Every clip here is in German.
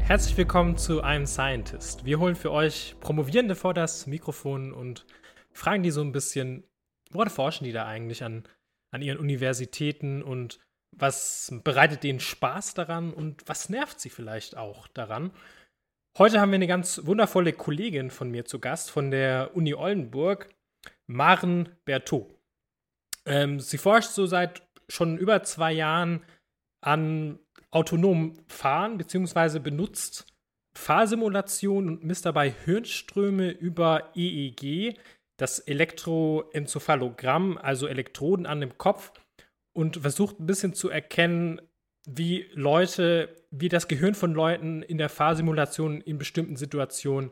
Herzlich willkommen zu I'm Scientist. Wir holen für euch Promovierende vor das Mikrofon und fragen die so ein bisschen, woran forschen die da eigentlich an, an ihren Universitäten und was bereitet denen Spaß daran und was nervt sie vielleicht auch daran? Heute haben wir eine ganz wundervolle Kollegin von mir zu Gast von der Uni Oldenburg, Maren Berthaud. Ähm, sie forscht so seit schon über zwei Jahren an autonom fahren, beziehungsweise benutzt Fahrsimulationen und misst dabei Hirnströme über EEG, das Elektroenzephalogramm, also Elektroden an dem Kopf, und versucht ein bisschen zu erkennen, wie Leute, wie das Gehirn von Leuten in der Fahrsimulation in bestimmten Situationen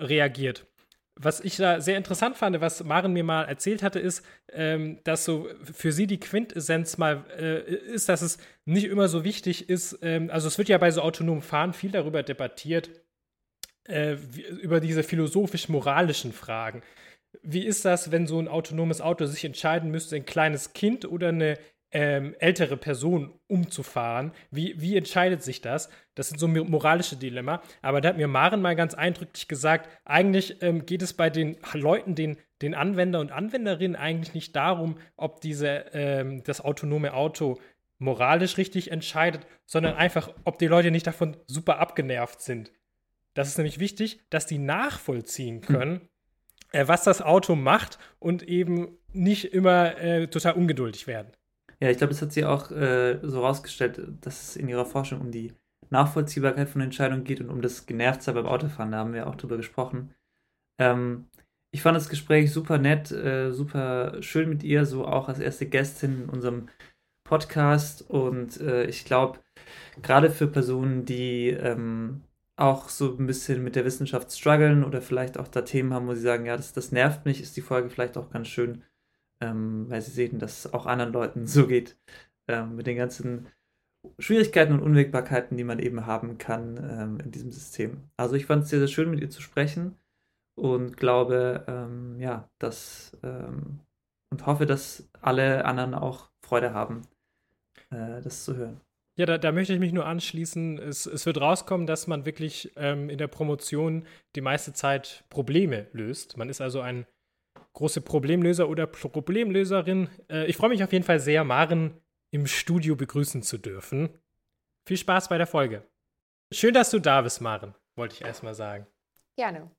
reagiert was ich da sehr interessant fand, was Maren mir mal erzählt hatte, ist, ähm, dass so für sie die Quintessenz mal äh, ist, dass es nicht immer so wichtig ist. Ähm, also es wird ja bei so autonomen Fahren viel darüber debattiert, äh, wie, über diese philosophisch-moralischen Fragen. Wie ist das, wenn so ein autonomes Auto sich entscheiden müsste, ein kleines Kind oder eine ähm, ältere Person umzufahren. Wie, wie entscheidet sich das? Das sind so moralische Dilemma. Aber da hat mir Maren mal ganz eindrücklich gesagt, eigentlich ähm, geht es bei den Leuten, den, den Anwender und Anwenderinnen eigentlich nicht darum, ob diese, ähm, das autonome Auto moralisch richtig entscheidet, sondern einfach, ob die Leute nicht davon super abgenervt sind. Das ist nämlich wichtig, dass die nachvollziehen hm. können, hm. was das Auto macht und eben nicht immer äh, total ungeduldig werden. Ja, ich glaube, das hat sie auch äh, so rausgestellt, dass es in ihrer Forschung um die Nachvollziehbarkeit von Entscheidungen geht und um das Genervtsein beim Autofahren. Da haben wir auch drüber gesprochen. Ähm, ich fand das Gespräch super nett, äh, super schön mit ihr, so auch als erste Gästin in unserem Podcast. Und äh, ich glaube, gerade für Personen, die ähm, auch so ein bisschen mit der Wissenschaft strugglen oder vielleicht auch da Themen haben, wo sie sagen, ja, das, das nervt mich, ist die Folge vielleicht auch ganz schön ähm, weil sie sehen, dass es auch anderen Leuten so geht, ähm, mit den ganzen Schwierigkeiten und Unwägbarkeiten, die man eben haben kann ähm, in diesem System. Also ich fand es sehr, sehr schön, mit ihr zu sprechen und glaube, ähm, ja, dass ähm, und hoffe, dass alle anderen auch Freude haben, äh, das zu hören. Ja, da, da, möchte ich mich nur anschließen. Es, es wird rauskommen, dass man wirklich ähm, in der Promotion die meiste Zeit Probleme löst. Man ist also ein große Problemlöser oder Problemlöserin. Äh, ich freue mich auf jeden Fall sehr, Maren im Studio begrüßen zu dürfen. Viel Spaß bei der Folge. Schön, dass du da bist, Maren, wollte ich erstmal sagen. Gerne.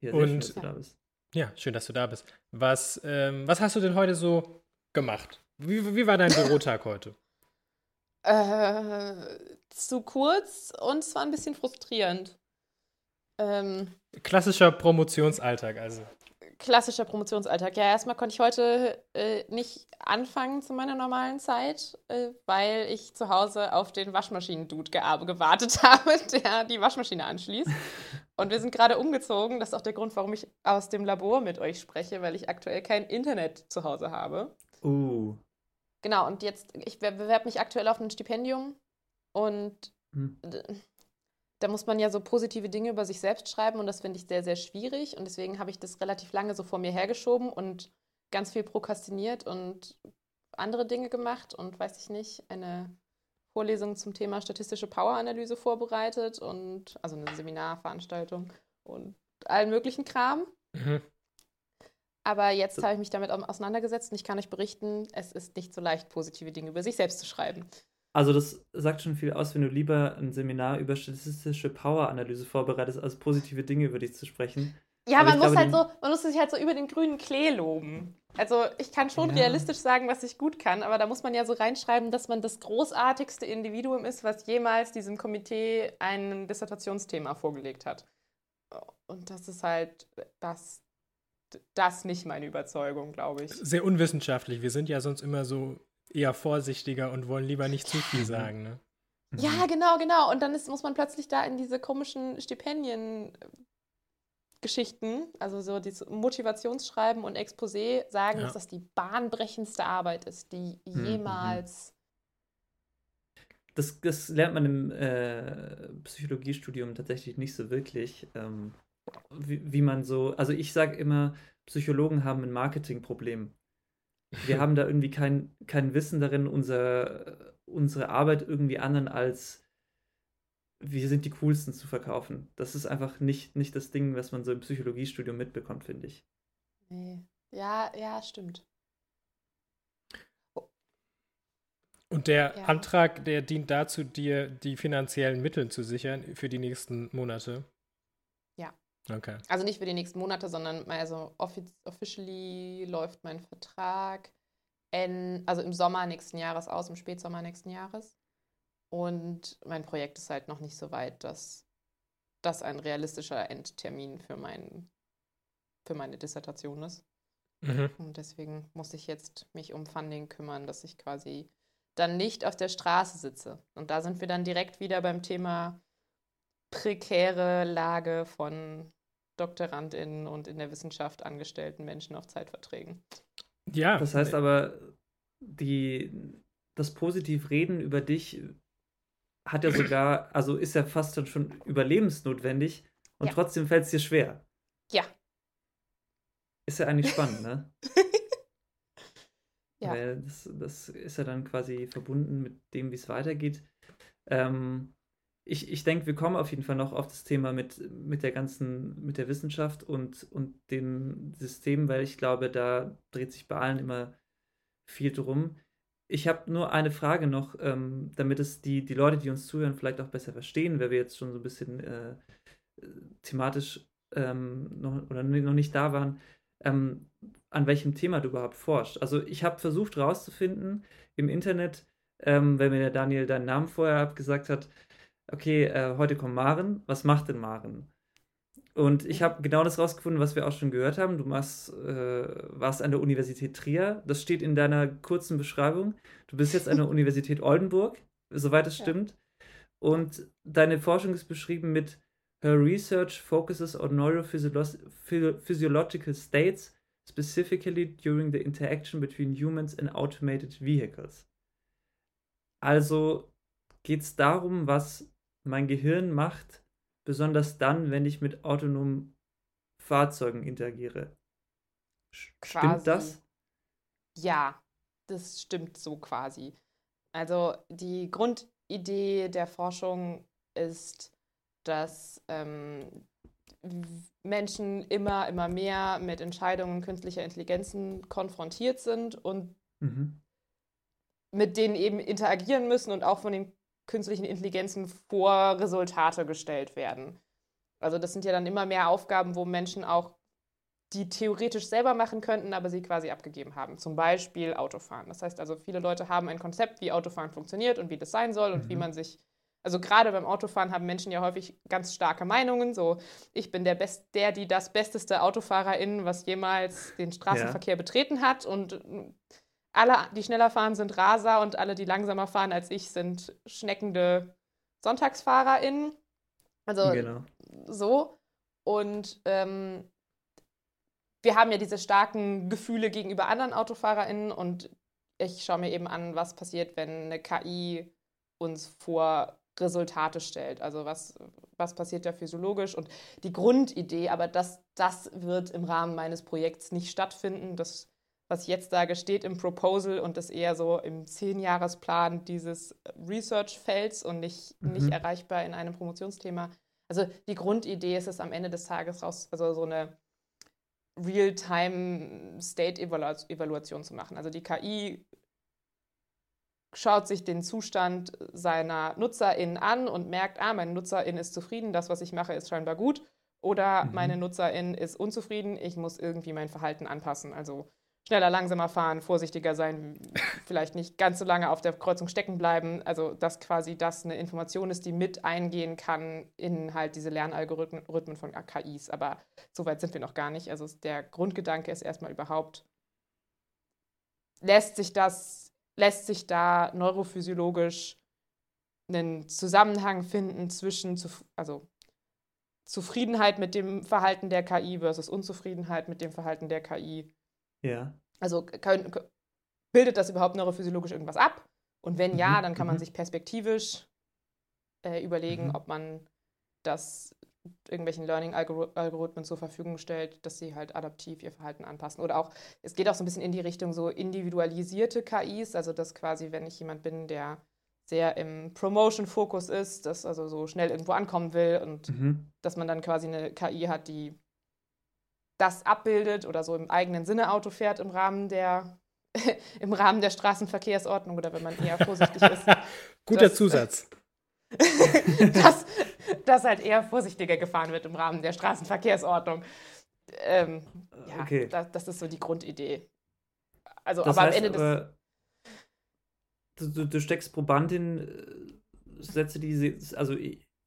Ja, Und schön, dass du da bist. Ja, schön, dass du da bist. Was, ähm, was hast du denn heute so gemacht? Wie, wie war dein Bürotag heute? Äh, zu kurz und es war ein bisschen frustrierend. Ähm, Klassischer Promotionsalltag, also klassischer Promotionsalltag. Ja, erstmal konnte ich heute äh, nicht anfangen zu meiner normalen Zeit, äh, weil ich zu Hause auf den Waschmaschinen-Dude gewartet habe, der die Waschmaschine anschließt. Und wir sind gerade umgezogen. Das ist auch der Grund, warum ich aus dem Labor mit euch spreche, weil ich aktuell kein Internet zu Hause habe. Uh. Genau, und jetzt, ich bewerbe mich aktuell auf ein Stipendium und hm da muss man ja so positive Dinge über sich selbst schreiben und das finde ich sehr, sehr schwierig. Und deswegen habe ich das relativ lange so vor mir hergeschoben und ganz viel prokrastiniert und andere Dinge gemacht und weiß ich nicht, eine Vorlesung zum Thema statistische Poweranalyse vorbereitet und also eine Seminarveranstaltung und allen möglichen Kram. Mhm. Aber jetzt habe ich mich damit auseinandergesetzt und ich kann euch berichten, es ist nicht so leicht, positive Dinge über sich selbst zu schreiben. Also das sagt schon viel aus, wenn du lieber ein Seminar über statistische Power-Analyse vorbereitest, als positive Dinge über dich zu sprechen. Ja, man muss glaube, halt so, man muss sich halt so über den grünen Klee loben. Also ich kann schon ja. realistisch sagen, was ich gut kann, aber da muss man ja so reinschreiben, dass man das großartigste Individuum ist, was jemals diesem Komitee ein Dissertationsthema vorgelegt hat. Und das ist halt das, das nicht meine Überzeugung, glaube ich. Sehr unwissenschaftlich. Wir sind ja sonst immer so eher vorsichtiger und wollen lieber nicht zu viel sagen, ne? Ja, mhm. genau, genau. Und dann ist, muss man plötzlich da in diese komischen Stipendien-Geschichten, also so dieses Motivationsschreiben und Exposé sagen, ja. dass das die bahnbrechendste Arbeit ist, die mhm, mhm. jemals. Das, das lernt man im äh, Psychologiestudium tatsächlich nicht so wirklich. Ähm, wie, wie man so, also ich sage immer, Psychologen haben ein Marketingproblem. Wir haben da irgendwie kein, kein Wissen darin, unser, unsere Arbeit irgendwie anderen als wir sind die coolsten zu verkaufen. Das ist einfach nicht, nicht das Ding, was man so im Psychologiestudium mitbekommt, finde ich. Nee. Ja, ja, stimmt. Und der ja. Antrag, der dient dazu, dir die finanziellen Mittel zu sichern für die nächsten Monate? Okay. Also nicht für die nächsten Monate, sondern also officially läuft mein Vertrag in, also im Sommer nächsten Jahres aus, im Spätsommer nächsten Jahres. Und mein Projekt ist halt noch nicht so weit, dass das ein realistischer Endtermin für, mein, für meine Dissertation ist. Mhm. Und deswegen muss ich jetzt mich um Funding kümmern, dass ich quasi dann nicht auf der Straße sitze. Und da sind wir dann direkt wieder beim Thema prekäre Lage von DoktorandInnen und in der Wissenschaft angestellten Menschen auf Zeitverträgen. Ja. Das heißt aber, die, das Positiv-Reden über dich hat ja sogar, also ist ja fast dann schon überlebensnotwendig und ja. trotzdem fällt es dir schwer. Ja. Ist ja eigentlich spannend, ne? ja. Weil das, das ist ja dann quasi verbunden mit dem, wie es weitergeht. Ähm, ich, ich denke, wir kommen auf jeden Fall noch auf das Thema mit, mit der ganzen, mit der Wissenschaft und, und dem System, weil ich glaube, da dreht sich bei allen immer viel drum. Ich habe nur eine Frage noch, ähm, damit es die, die Leute, die uns zuhören, vielleicht auch besser verstehen, weil wir jetzt schon so ein bisschen äh, thematisch ähm, noch, oder noch nicht da waren, ähm, an welchem Thema du überhaupt forschst. Also ich habe versucht herauszufinden im Internet, ähm, wenn mir der Daniel deinen Namen vorher abgesagt hat, okay, äh, heute kommt Maren, was macht denn Maren? Und ich habe genau das rausgefunden, was wir auch schon gehört haben. Du machst, äh, warst an der Universität Trier. Das steht in deiner kurzen Beschreibung. Du bist jetzt an der Universität Oldenburg, soweit es ja. stimmt. Und deine Forschung ist beschrieben mit Her research focuses on neurophysiological states, specifically during the interaction between humans and automated vehicles. Also geht es darum, was mein Gehirn macht, besonders dann, wenn ich mit autonomen Fahrzeugen interagiere. Quasi. Stimmt das? Ja, das stimmt so quasi. Also die Grundidee der Forschung ist, dass ähm, Menschen immer, immer mehr mit Entscheidungen künstlicher Intelligenzen konfrontiert sind und mhm. mit denen eben interagieren müssen und auch von den künstlichen Intelligenzen vor Resultate gestellt werden. Also das sind ja dann immer mehr Aufgaben, wo Menschen auch die theoretisch selber machen könnten, aber sie quasi abgegeben haben. Zum Beispiel Autofahren. Das heißt also, viele Leute haben ein Konzept, wie Autofahren funktioniert und wie das sein soll und mhm. wie man sich also gerade beim Autofahren haben Menschen ja häufig ganz starke Meinungen. So, ich bin der, Best, der die das besteste Autofahrerin, was jemals den Straßenverkehr ja. betreten hat. Und alle, die schneller fahren, sind Raser und alle, die langsamer fahren als ich, sind schneckende SonntagsfahrerInnen. Also genau. so. Und ähm, wir haben ja diese starken Gefühle gegenüber anderen AutofahrerInnen und ich schaue mir eben an, was passiert, wenn eine KI uns vor Resultate stellt. Also was, was passiert da physiologisch und die Grundidee, aber das, das wird im Rahmen meines Projekts nicht stattfinden. Das was jetzt da steht im Proposal und das eher so im Zehnjahresplan dieses Research-Felds und nicht, mhm. nicht erreichbar in einem Promotionsthema. Also die Grundidee ist es am Ende des Tages raus, also so eine Real-Time-State-Evaluation zu machen. Also die KI schaut sich den Zustand seiner NutzerInnen an und merkt, ah, mein NutzerIn ist zufrieden, das, was ich mache, ist scheinbar gut. Oder mhm. meine NutzerIn ist unzufrieden, ich muss irgendwie mein Verhalten anpassen. Also schneller, langsamer fahren, vorsichtiger sein, vielleicht nicht ganz so lange auf der Kreuzung stecken bleiben. Also, dass quasi das eine Information ist, die mit eingehen kann in halt diese Lernalgorithmen von KIs. Aber so weit sind wir noch gar nicht. Also, der Grundgedanke ist erstmal überhaupt, lässt sich das, lässt sich da neurophysiologisch einen Zusammenhang finden zwischen, also Zufriedenheit mit dem Verhalten der KI versus Unzufriedenheit mit dem Verhalten der KI ja. Also können, bildet das überhaupt neurophysiologisch irgendwas ab? Und wenn ja, mhm, dann kann man mhm. sich perspektivisch äh, überlegen, mhm. ob man das irgendwelchen Learning-Algorithmen zur Verfügung stellt, dass sie halt adaptiv ihr Verhalten anpassen. Oder auch, es geht auch so ein bisschen in die Richtung so individualisierte KIs, also dass quasi, wenn ich jemand bin, der sehr im Promotion-Fokus ist, dass also so schnell irgendwo ankommen will und mhm. dass man dann quasi eine KI hat, die das abbildet oder so im eigenen Sinne Auto fährt im Rahmen der im Rahmen der Straßenverkehrsordnung oder wenn man eher vorsichtig ist. Guter dass, Zusatz. dass, dass halt eher vorsichtiger gefahren wird im Rahmen der Straßenverkehrsordnung. Ähm, ja, okay. das, das, ist so die Grundidee. Also, das aber heißt, am Ende des. Du, du, steckst Probandin, äh, Sätze, die. Also,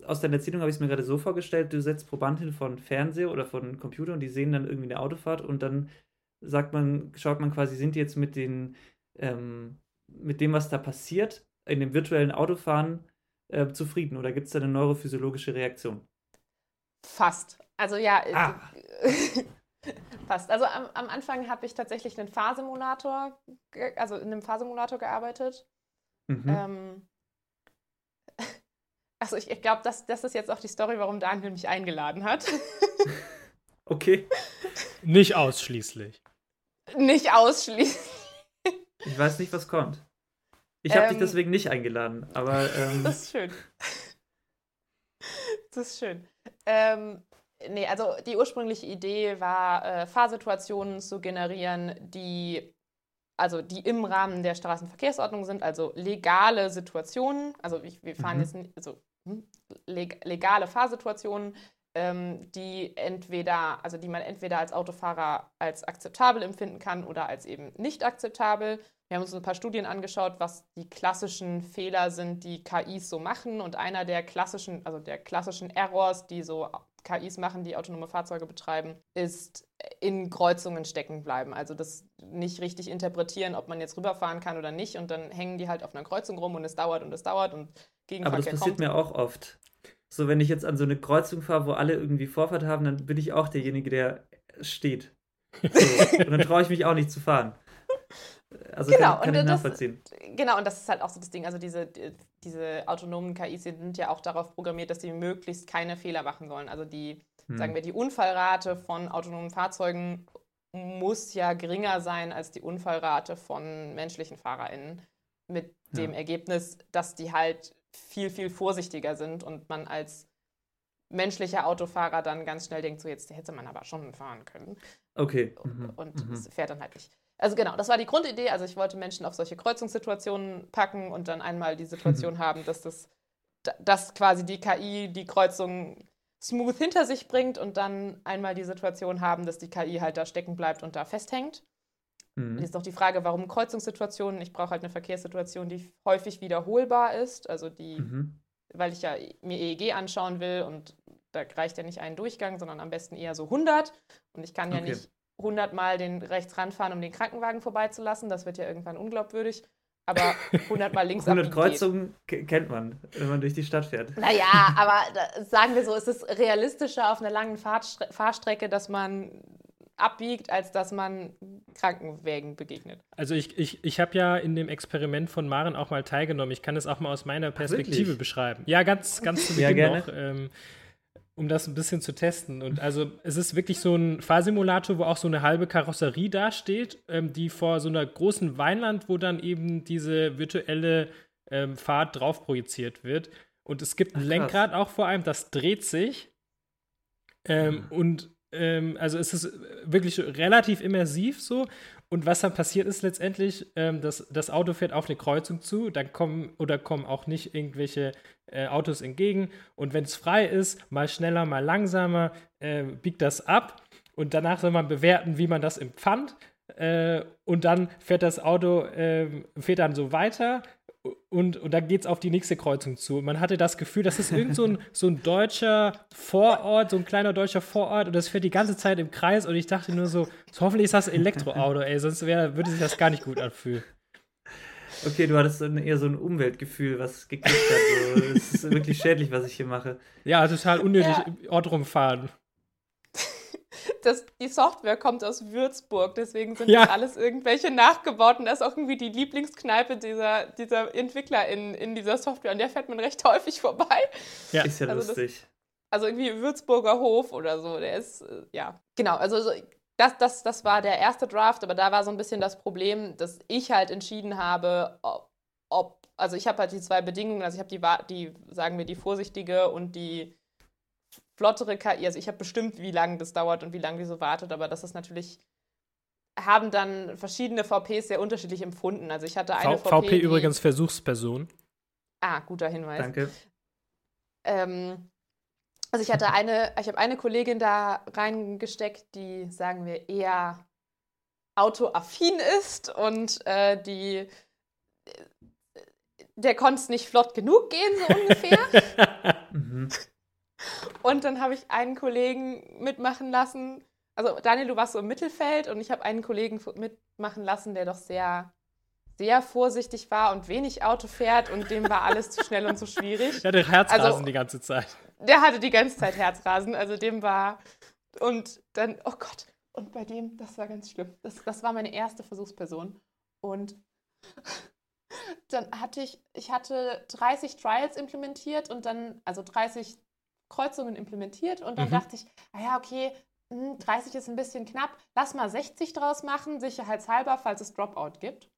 aus deiner Erzählung habe ich es mir gerade so vorgestellt: du setzt Probandin von Fernseher oder von Computer und die sehen dann irgendwie eine Autofahrt und dann sagt man, schaut man quasi, sind die jetzt mit den. Ähm, mit dem, was da passiert, in dem virtuellen Autofahren äh, zufrieden oder gibt es da eine neurophysiologische Reaktion? Fast. Also ja, äh, ah. fast. Also am, am Anfang habe ich tatsächlich einen Fahrsimulator, also in einem Fahrsimulator gearbeitet. Mhm. Ähm, also ich, ich glaube, das, das ist jetzt auch die Story, warum Daniel mich eingeladen hat. okay. Nicht ausschließlich. Nicht ausschließlich. Ich weiß nicht, was kommt. Ich habe ähm, dich deswegen nicht eingeladen, aber. Ähm, das ist schön. Das ist schön. Ähm, nee, also die ursprüngliche Idee war, äh, Fahrsituationen zu generieren, die also die im Rahmen der Straßenverkehrsordnung sind, also legale Situationen, also ich, wir fahren mhm. jetzt nicht, also legale Fahrsituationen, ähm, die entweder, also die man entweder als Autofahrer als akzeptabel empfinden kann oder als eben nicht akzeptabel. Wir haben uns ein paar Studien angeschaut, was die klassischen Fehler sind, die KIs so machen. Und einer der klassischen, also der klassischen Errors, die so KIs machen, die autonome Fahrzeuge betreiben, ist in Kreuzungen stecken bleiben. Also das nicht richtig interpretieren, ob man jetzt rüberfahren kann oder nicht. Und dann hängen die halt auf einer Kreuzung rum und es dauert und es dauert und Gegenverkehr Aber das passiert kommt. mir auch oft. So, wenn ich jetzt an so eine Kreuzung fahre, wo alle irgendwie Vorfahrt haben, dann bin ich auch derjenige, der steht. So. und dann traue ich mich auch nicht zu fahren. Also genau, kann, kann und ich nachvollziehen. Das, genau, und das ist halt auch so das Ding. Also diese, diese autonomen KIs sind ja auch darauf programmiert, dass sie möglichst keine Fehler machen sollen. Also die, hm. sagen wir, die Unfallrate von autonomen Fahrzeugen muss ja geringer sein als die Unfallrate von menschlichen FahrerInnen. Mit dem ja. Ergebnis, dass die halt viel, viel vorsichtiger sind und man als menschlicher Autofahrer dann ganz schnell denkt, so jetzt hätte man aber schon fahren können. Okay. Mhm. Und mhm. fährt dann halt nicht. Also genau, das war die Grundidee. Also ich wollte Menschen auf solche Kreuzungssituationen packen und dann einmal die Situation haben, dass das dass quasi die KI die Kreuzung smooth hinter sich bringt und dann einmal die Situation haben, dass die KI halt da stecken bleibt und da festhängt. Mhm. Jetzt noch die Frage, warum Kreuzungssituationen? Ich brauche halt eine Verkehrssituation, die häufig wiederholbar ist, also die, mhm. weil ich ja mir EEG anschauen will und da reicht ja nicht ein Durchgang, sondern am besten eher so 100 und ich kann ja okay. nicht 100 Mal den rechts ranfahren, um den Krankenwagen vorbeizulassen. Das wird ja irgendwann unglaubwürdig. Aber 100 Mal links 100 Kreuzungen kennt man, wenn man durch die Stadt fährt. Naja, aber da, sagen wir so, es ist realistischer auf einer langen Fahrstrecke, dass man abbiegt, als dass man Krankenwägen begegnet. Also ich, ich, ich habe ja in dem Experiment von Maren auch mal teilgenommen. Ich kann es auch mal aus meiner Perspektive Ach, beschreiben. Ja, ganz, ganz zu Beginn ja, noch. Ähm, um das ein bisschen zu testen. Und also es ist wirklich so ein Fahrsimulator, wo auch so eine halbe Karosserie dasteht, ähm, die vor so einer großen Weinland, wo dann eben diese virtuelle ähm, Fahrt drauf projiziert wird. Und es gibt ein Ach, Lenkrad auch vor allem, das dreht sich. Ähm, mhm. Und ähm, also es ist wirklich relativ immersiv so. Und was dann passiert ist letztendlich, ähm, dass das Auto fährt auf eine Kreuzung zu, dann kommen oder kommen auch nicht irgendwelche äh, Autos entgegen. Und wenn es frei ist, mal schneller, mal langsamer, äh, biegt das ab. Und danach soll man bewerten, wie man das empfand. Äh, und dann fährt das Auto, ähm, fährt dann so weiter, und, und dann geht es auf die nächste Kreuzung zu. Und man hatte das Gefühl, das ist irgend so ein, so ein deutscher Vorort, so ein kleiner deutscher Vorort und das fährt die ganze Zeit im Kreis und ich dachte nur so, so hoffentlich ist das Elektroauto, ey, sonst wär, würde sich das gar nicht gut anfühlen. Okay, du hattest dann eher so ein Umweltgefühl, was gekickt hat. So. Es ist wirklich schädlich, was ich hier mache. Ja, total unnötig ja. im Ort rumfahren das, die Software kommt aus Würzburg, deswegen sind ja. das alles irgendwelche nachgebauten. Das ist auch irgendwie die Lieblingskneipe dieser, dieser Entwickler in, in dieser Software. Und der fährt man recht häufig vorbei. Ja, ist ja also lustig. Also irgendwie Würzburger Hof oder so. Der ist, äh, ja, genau. Also so, das, das, das war der erste Draft, aber da war so ein bisschen das Problem, dass ich halt entschieden habe, ob, also ich habe halt die zwei Bedingungen, also ich habe die, die, sagen wir, die vorsichtige und die flottere KI. Also ich habe bestimmt, wie lange das dauert und wie lange die so wartet, aber das ist natürlich haben dann verschiedene VPs sehr unterschiedlich empfunden. Also ich hatte eine v VP, VP übrigens Versuchsperson. Ah, guter Hinweis. Danke. Ähm, also ich hatte eine, ich habe eine Kollegin da reingesteckt, die, sagen wir, eher autoaffin ist und äh, die äh, der konnte es nicht flott genug gehen, so ungefähr. Mhm. Und dann habe ich einen Kollegen mitmachen lassen. Also Daniel, du warst so im Mittelfeld und ich habe einen Kollegen mitmachen lassen, der doch sehr sehr vorsichtig war und wenig Auto fährt und dem war alles zu schnell und zu schwierig. Der hatte Herzrasen also, die ganze Zeit. Der hatte die ganze Zeit Herzrasen, also dem war und dann, oh Gott, und bei dem, das war ganz schlimm. Das, das war meine erste Versuchsperson und dann hatte ich, ich hatte 30 Trials implementiert und dann, also 30 Kreuzungen implementiert und dann mhm. dachte ich, naja, okay, 30 hm, ist ein bisschen knapp, lass mal 60 draus machen, sicherheitshalber, falls es Dropout gibt.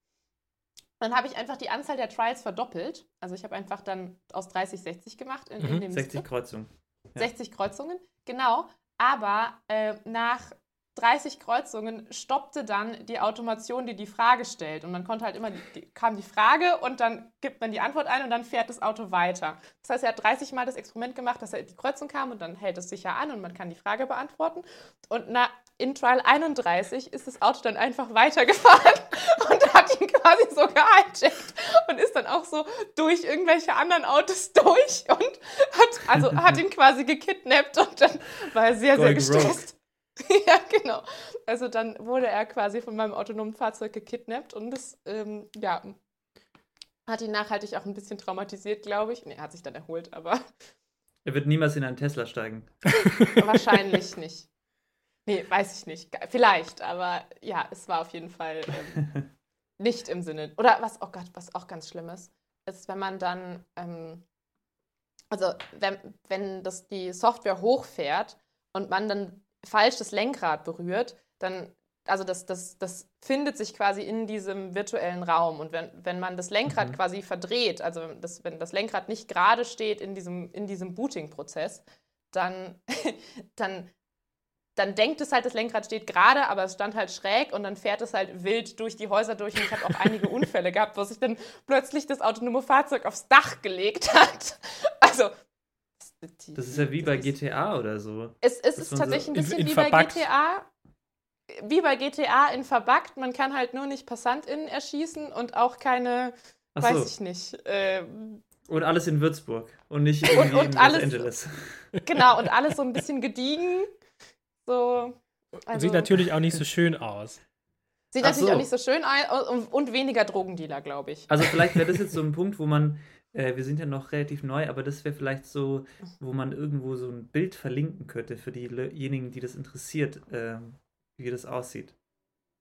Dann habe ich einfach die Anzahl der Trials verdoppelt. Also ich habe einfach dann aus 30 60 gemacht in, in mhm. dem 60 Kreuzungen. Ja. 60 Kreuzungen, genau. Aber äh, nach 30 Kreuzungen stoppte dann die Automation, die die Frage stellt. Und man konnte halt immer, die, kam die Frage und dann gibt man die Antwort ein und dann fährt das Auto weiter. Das heißt, er hat 30 Mal das Experiment gemacht, dass er die Kreuzung kam und dann hält es sicher an und man kann die Frage beantworten. Und na, in Trial 31 ist das Auto dann einfach weitergefahren und hat ihn quasi so gehijackt und ist dann auch so durch irgendwelche anderen Autos durch und hat, also hat ihn quasi gekidnappt und dann war er sehr, sehr gestresst. ja, genau. Also dann wurde er quasi von meinem autonomen Fahrzeug gekidnappt und das, ähm, ja, hat ihn nachhaltig auch ein bisschen traumatisiert, glaube ich. Nee, er hat sich dann erholt, aber. Er wird niemals in einen Tesla steigen. Wahrscheinlich nicht. Nee, weiß ich nicht. Vielleicht, aber ja, es war auf jeden Fall ähm, nicht im Sinne. Oder was, oh Gott, was auch ganz schlimm ist, ist, wenn man dann, ähm, also wenn, wenn das die Software hochfährt und man dann falsch das Lenkrad berührt, dann, also das, das, das findet sich quasi in diesem virtuellen Raum. Und wenn, wenn man das Lenkrad mhm. quasi verdreht, also das, wenn das Lenkrad nicht gerade steht in diesem, in diesem Booting-Prozess, dann, dann, dann denkt es halt, das Lenkrad steht gerade, aber es stand halt schräg und dann fährt es halt wild durch die Häuser durch. Und ich habe auch einige Unfälle gehabt, wo sich dann plötzlich das autonome Fahrzeug aufs Dach gelegt hat. Also das ist ja wie bei GTA oder so. Es, es ist tatsächlich so ein bisschen in, in wie verbuggt. bei GTA. Wie bei GTA in verbuggt. Man kann halt nur nicht PassantInnen erschießen und auch keine, Ach weiß so. ich nicht. Äh, und alles in Würzburg und nicht irgendwie und, und in alles, Los Angeles. Genau, und alles so ein bisschen gediegen. So, also, Sieht natürlich auch nicht so schön aus. Sieht Ach natürlich so. auch nicht so schön aus und, und weniger Drogendealer, glaube ich. Also vielleicht wäre das jetzt so ein Punkt, wo man äh, wir sind ja noch relativ neu, aber das wäre vielleicht so, wo man irgendwo so ein Bild verlinken könnte für diejenigen, die das interessiert, äh, wie das aussieht.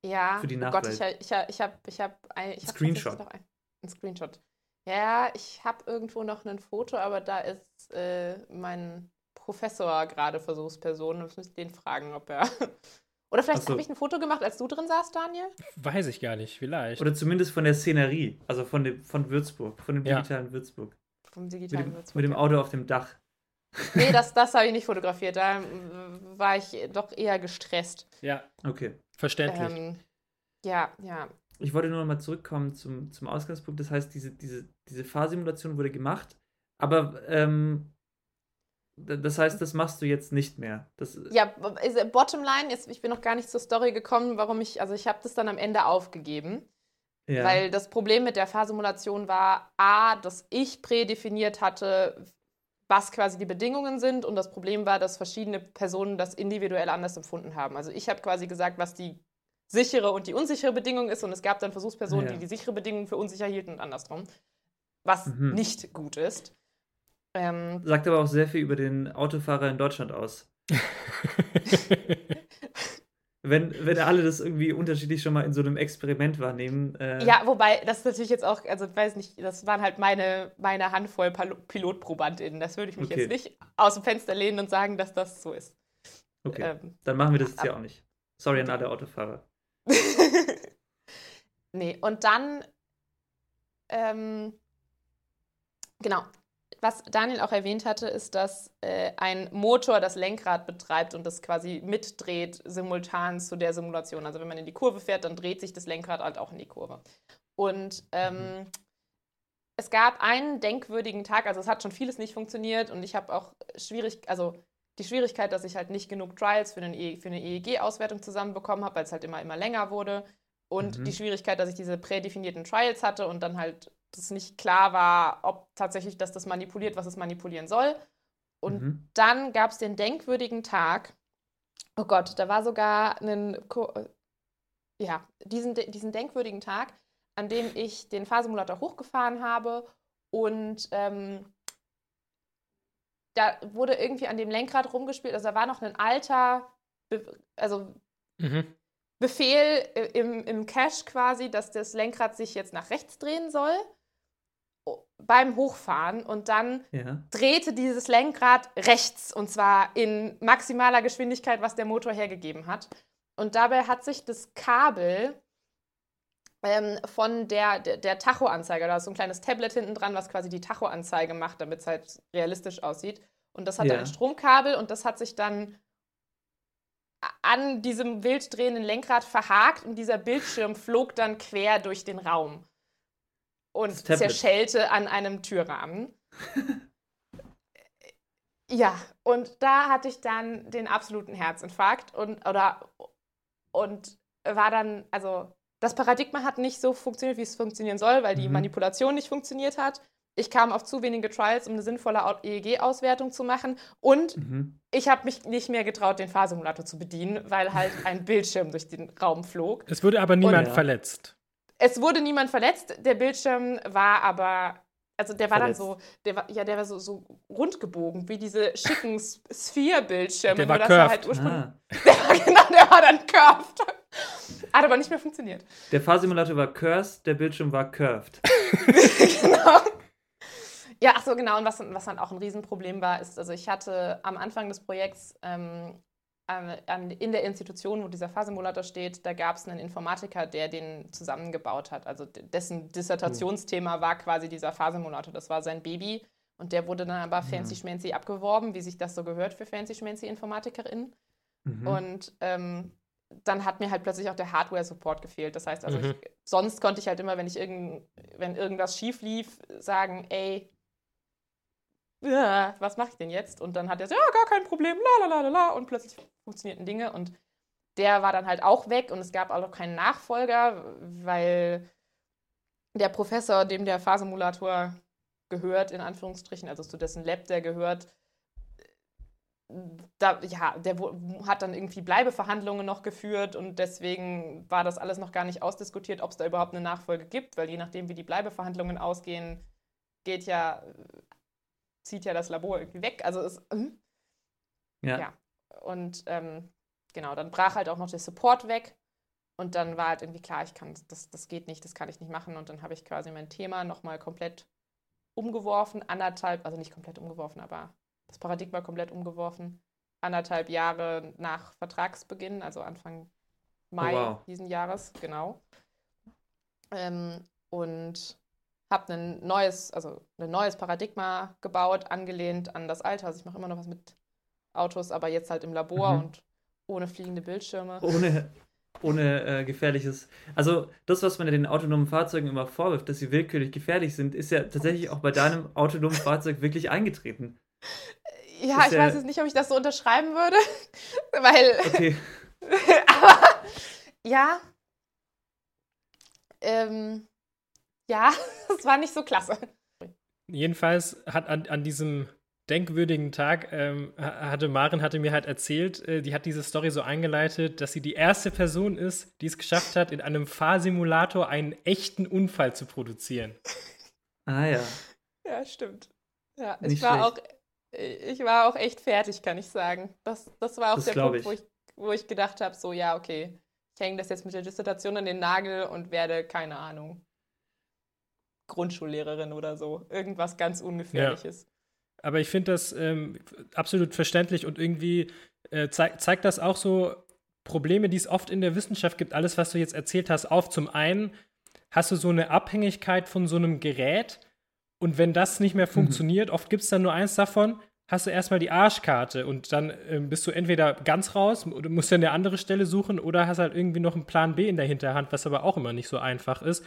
Ja, für die oh Gott, ich, ich, ich habe ich hab ein, ich hab Screenshot. Ein, ein Screenshot. Ja, ich habe irgendwo noch ein Foto, aber da ist äh, mein Professor gerade Versuchsperson. Ich muss den fragen, ob er oder vielleicht so. habe ich ein Foto gemacht, als du drin saßt, Daniel? Weiß ich gar nicht, vielleicht. Oder zumindest von der Szenerie, also von, dem, von Würzburg, von dem digitalen ja. Würzburg. Vom digitalen mit dem, Würzburg. Mit dem Auto auf dem Dach. Nee, das, das habe ich nicht fotografiert. Da war ich doch eher gestresst. Ja. Okay. Verständlich. Ähm, ja, ja. Ich wollte nur noch mal zurückkommen zum, zum Ausgangspunkt. Das heißt, diese, diese, diese Fahrsimulation wurde gemacht, aber ähm, das heißt, das machst du jetzt nicht mehr. Das ja, Bottomline, jetzt, ich bin noch gar nicht zur Story gekommen, warum ich, also ich habe das dann am Ende aufgegeben. Ja. Weil das Problem mit der Fahrsimulation war, A, dass ich prädefiniert hatte, was quasi die Bedingungen sind. Und das Problem war, dass verschiedene Personen das individuell anders empfunden haben. Also ich habe quasi gesagt, was die sichere und die unsichere Bedingung ist. Und es gab dann Versuchspersonen, ja. die die sichere Bedingung für unsicher hielten und andersrum. Was mhm. nicht gut ist. Ähm, Sagt aber auch sehr viel über den Autofahrer in Deutschland aus. wenn, wenn alle das irgendwie unterschiedlich schon mal in so einem Experiment wahrnehmen. Äh ja, wobei, das ist natürlich jetzt auch, also ich weiß nicht, das waren halt meine, meine Handvoll PilotprobandInnen. Das würde ich mich okay. jetzt nicht aus dem Fenster lehnen und sagen, dass das so ist. Okay, ähm, dann machen wir das jetzt ja auch nicht. Sorry an alle Autofahrer. nee, und dann, ähm, genau, was Daniel auch erwähnt hatte, ist, dass äh, ein Motor das Lenkrad betreibt und das quasi mitdreht simultan zu der Simulation. Also wenn man in die Kurve fährt, dann dreht sich das Lenkrad halt auch in die Kurve. Und ähm, mhm. es gab einen denkwürdigen Tag, also es hat schon vieles nicht funktioniert und ich habe auch schwierig, also die Schwierigkeit, dass ich halt nicht genug Trials für, e, für eine EEG-Auswertung zusammenbekommen habe, weil es halt immer, immer länger wurde. Und mhm. die Schwierigkeit, dass ich diese prädefinierten Trials hatte und dann halt das nicht klar war, ob tatsächlich das das manipuliert, was es manipulieren soll. Und mhm. dann gab es den denkwürdigen Tag. Oh Gott, da war sogar ein, ja, diesen, diesen denkwürdigen Tag, an dem ich den Fahrsimulator hochgefahren habe und ähm, da wurde irgendwie an dem Lenkrad rumgespielt. Also da war noch ein alter, Be also mhm. Befehl im, im Cache quasi, dass das Lenkrad sich jetzt nach rechts drehen soll beim Hochfahren und dann ja. drehte dieses Lenkrad rechts und zwar in maximaler Geschwindigkeit, was der Motor hergegeben hat. Und dabei hat sich das Kabel ähm, von der, der, der Tachoanzeige, da ist so ein kleines Tablet hinten dran, was quasi die Tachoanzeige macht, damit es halt realistisch aussieht. Und das hat ja. ein Stromkabel und das hat sich dann an diesem wild drehenden Lenkrad verhakt und dieser Bildschirm flog dann quer durch den Raum und zerschellte an einem Türrahmen. ja, und da hatte ich dann den absoluten Herzinfarkt und, oder, und war dann, also das Paradigma hat nicht so funktioniert, wie es funktionieren soll, weil die mhm. Manipulation nicht funktioniert hat. Ich kam auf zu wenige Trials, um eine sinnvolle EEG-Auswertung zu machen. Und mhm. ich habe mich nicht mehr getraut, den Fahrsimulator zu bedienen, weil halt ein Bildschirm durch den Raum flog. Es wurde aber niemand und, verletzt. Es wurde niemand verletzt, der Bildschirm war aber, also der war verletzt. dann so, der war, ja, der war so, so rund gebogen, wie diese schicken Sphere-Bildschirme. Der war curved. Halt ah. Der war, genau, der war dann curved. Hat aber nicht mehr funktioniert. Der Fahrsimulator war cursed, der Bildschirm war curved. genau. Ja, ach so, genau. Und was, was dann auch ein Riesenproblem war, ist, also ich hatte am Anfang des Projekts ähm, in der Institution, wo dieser Fahrsimulator steht, da gab es einen Informatiker, der den zusammengebaut hat. Also dessen Dissertationsthema war quasi dieser Fahrsimulator. Das war sein Baby. Und der wurde dann aber mhm. fancy schmancy abgeworben, wie sich das so gehört für fancy schmancy InformatikerInnen. Mhm. Und ähm, dann hat mir halt plötzlich auch der Hardware-Support gefehlt. Das heißt, also mhm. ich, sonst konnte ich halt immer, wenn ich irgend, wenn irgendwas schief lief, sagen, ey, was mache ich denn jetzt? Und dann hat er so, ja, gar kein Problem, la la la la und plötzlich funktionierten Dinge. Und der war dann halt auch weg. Und es gab auch noch keinen Nachfolger, weil der Professor, dem der Fahrsimulator gehört, in Anführungsstrichen, also zu dessen Lab der gehört, da, ja, der hat dann irgendwie Bleibeverhandlungen noch geführt. Und deswegen war das alles noch gar nicht ausdiskutiert, ob es da überhaupt eine Nachfolge gibt, weil je nachdem, wie die Bleibeverhandlungen ausgehen, geht ja zieht ja das Labor irgendwie weg. Also es. Hm? Ja. ja. Und ähm, genau, dann brach halt auch noch der Support weg. Und dann war halt irgendwie klar, ich kann, das, das geht nicht, das kann ich nicht machen. Und dann habe ich quasi mein Thema nochmal komplett umgeworfen, anderthalb, also nicht komplett umgeworfen, aber das Paradigma komplett umgeworfen. Anderthalb Jahre nach Vertragsbeginn, also Anfang Mai oh, wow. diesen Jahres, genau. Ähm, und habe ein neues, also ein neues Paradigma gebaut, angelehnt an das alte. Also ich mache immer noch was mit Autos, aber jetzt halt im Labor mhm. und ohne fliegende Bildschirme. Ohne, ohne äh, gefährliches. Also das, was man ja den autonomen Fahrzeugen immer vorwirft, dass sie willkürlich gefährlich sind, ist ja tatsächlich auch bei deinem autonomen Fahrzeug wirklich eingetreten. Ja, ist ich ja... weiß jetzt nicht, ob ich das so unterschreiben würde, weil. Okay. aber ja. Ähm, ja, es war nicht so klasse. Jedenfalls hat an, an diesem denkwürdigen Tag ähm, hatte Maren hatte mir halt erzählt, äh, die hat diese Story so eingeleitet, dass sie die erste Person ist, die es geschafft hat, in einem Fahrsimulator einen echten Unfall zu produzieren. Ah ja. Ja, stimmt. Ja, ich war auch ich war auch echt fertig, kann ich sagen. Das, das war auch das der Punkt, wo ich, wo ich gedacht habe, so ja, okay, ich hänge das jetzt mit der Dissertation an den Nagel und werde, keine Ahnung, Grundschullehrerin oder so. Irgendwas ganz Ungefährliches. Ja. Aber ich finde das ähm, absolut verständlich und irgendwie äh, zeig, zeigt das auch so Probleme, die es oft in der Wissenschaft gibt. Alles, was du jetzt erzählt hast, auf. Zum einen hast du so eine Abhängigkeit von so einem Gerät und wenn das nicht mehr mhm. funktioniert, mhm. oft gibt es dann nur eins davon, hast du erstmal die Arschkarte und dann äh, bist du entweder ganz raus oder musst dann eine andere Stelle suchen oder hast halt irgendwie noch einen Plan B in der Hinterhand, was aber auch immer nicht so einfach ist.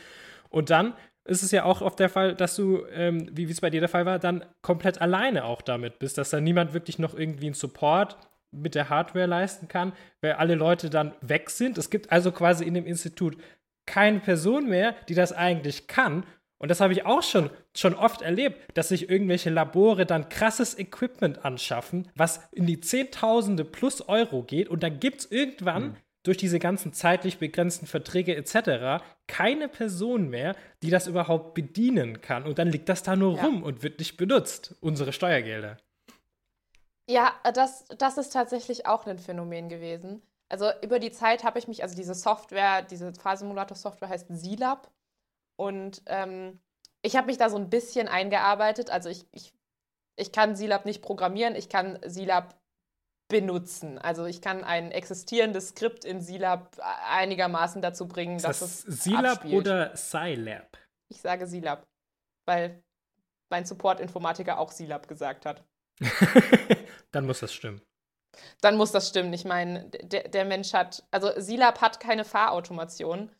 Und dann ist es ja auch oft der Fall, dass du, ähm, wie es bei dir der Fall war, dann komplett alleine auch damit bist, dass dann niemand wirklich noch irgendwie einen Support mit der Hardware leisten kann, weil alle Leute dann weg sind. Es gibt also quasi in dem Institut keine Person mehr, die das eigentlich kann. Und das habe ich auch schon, schon oft erlebt, dass sich irgendwelche Labore dann krasses Equipment anschaffen, was in die Zehntausende plus Euro geht. Und dann gibt es irgendwann mhm. Durch diese ganzen zeitlich begrenzten Verträge etc. keine Person mehr, die das überhaupt bedienen kann. Und dann liegt das da nur ja. rum und wird nicht benutzt, unsere Steuergelder. Ja, das, das ist tatsächlich auch ein Phänomen gewesen. Also über die Zeit habe ich mich, also diese Software, diese Fahrsimulator-Software heißt Silab. Und ähm, ich habe mich da so ein bisschen eingearbeitet. Also ich, ich, ich kann Silab nicht programmieren, ich kann Silab benutzen. Also ich kann ein existierendes Skript in Silab einigermaßen dazu bringen, dass das es Silab abspielt. oder Scilab? Ich sage Silab, weil mein Support-Informatiker auch Silab gesagt hat. Dann muss das stimmen. Dann muss das stimmen. Ich meine, der, der Mensch hat, also Silab hat keine Fahrautomation.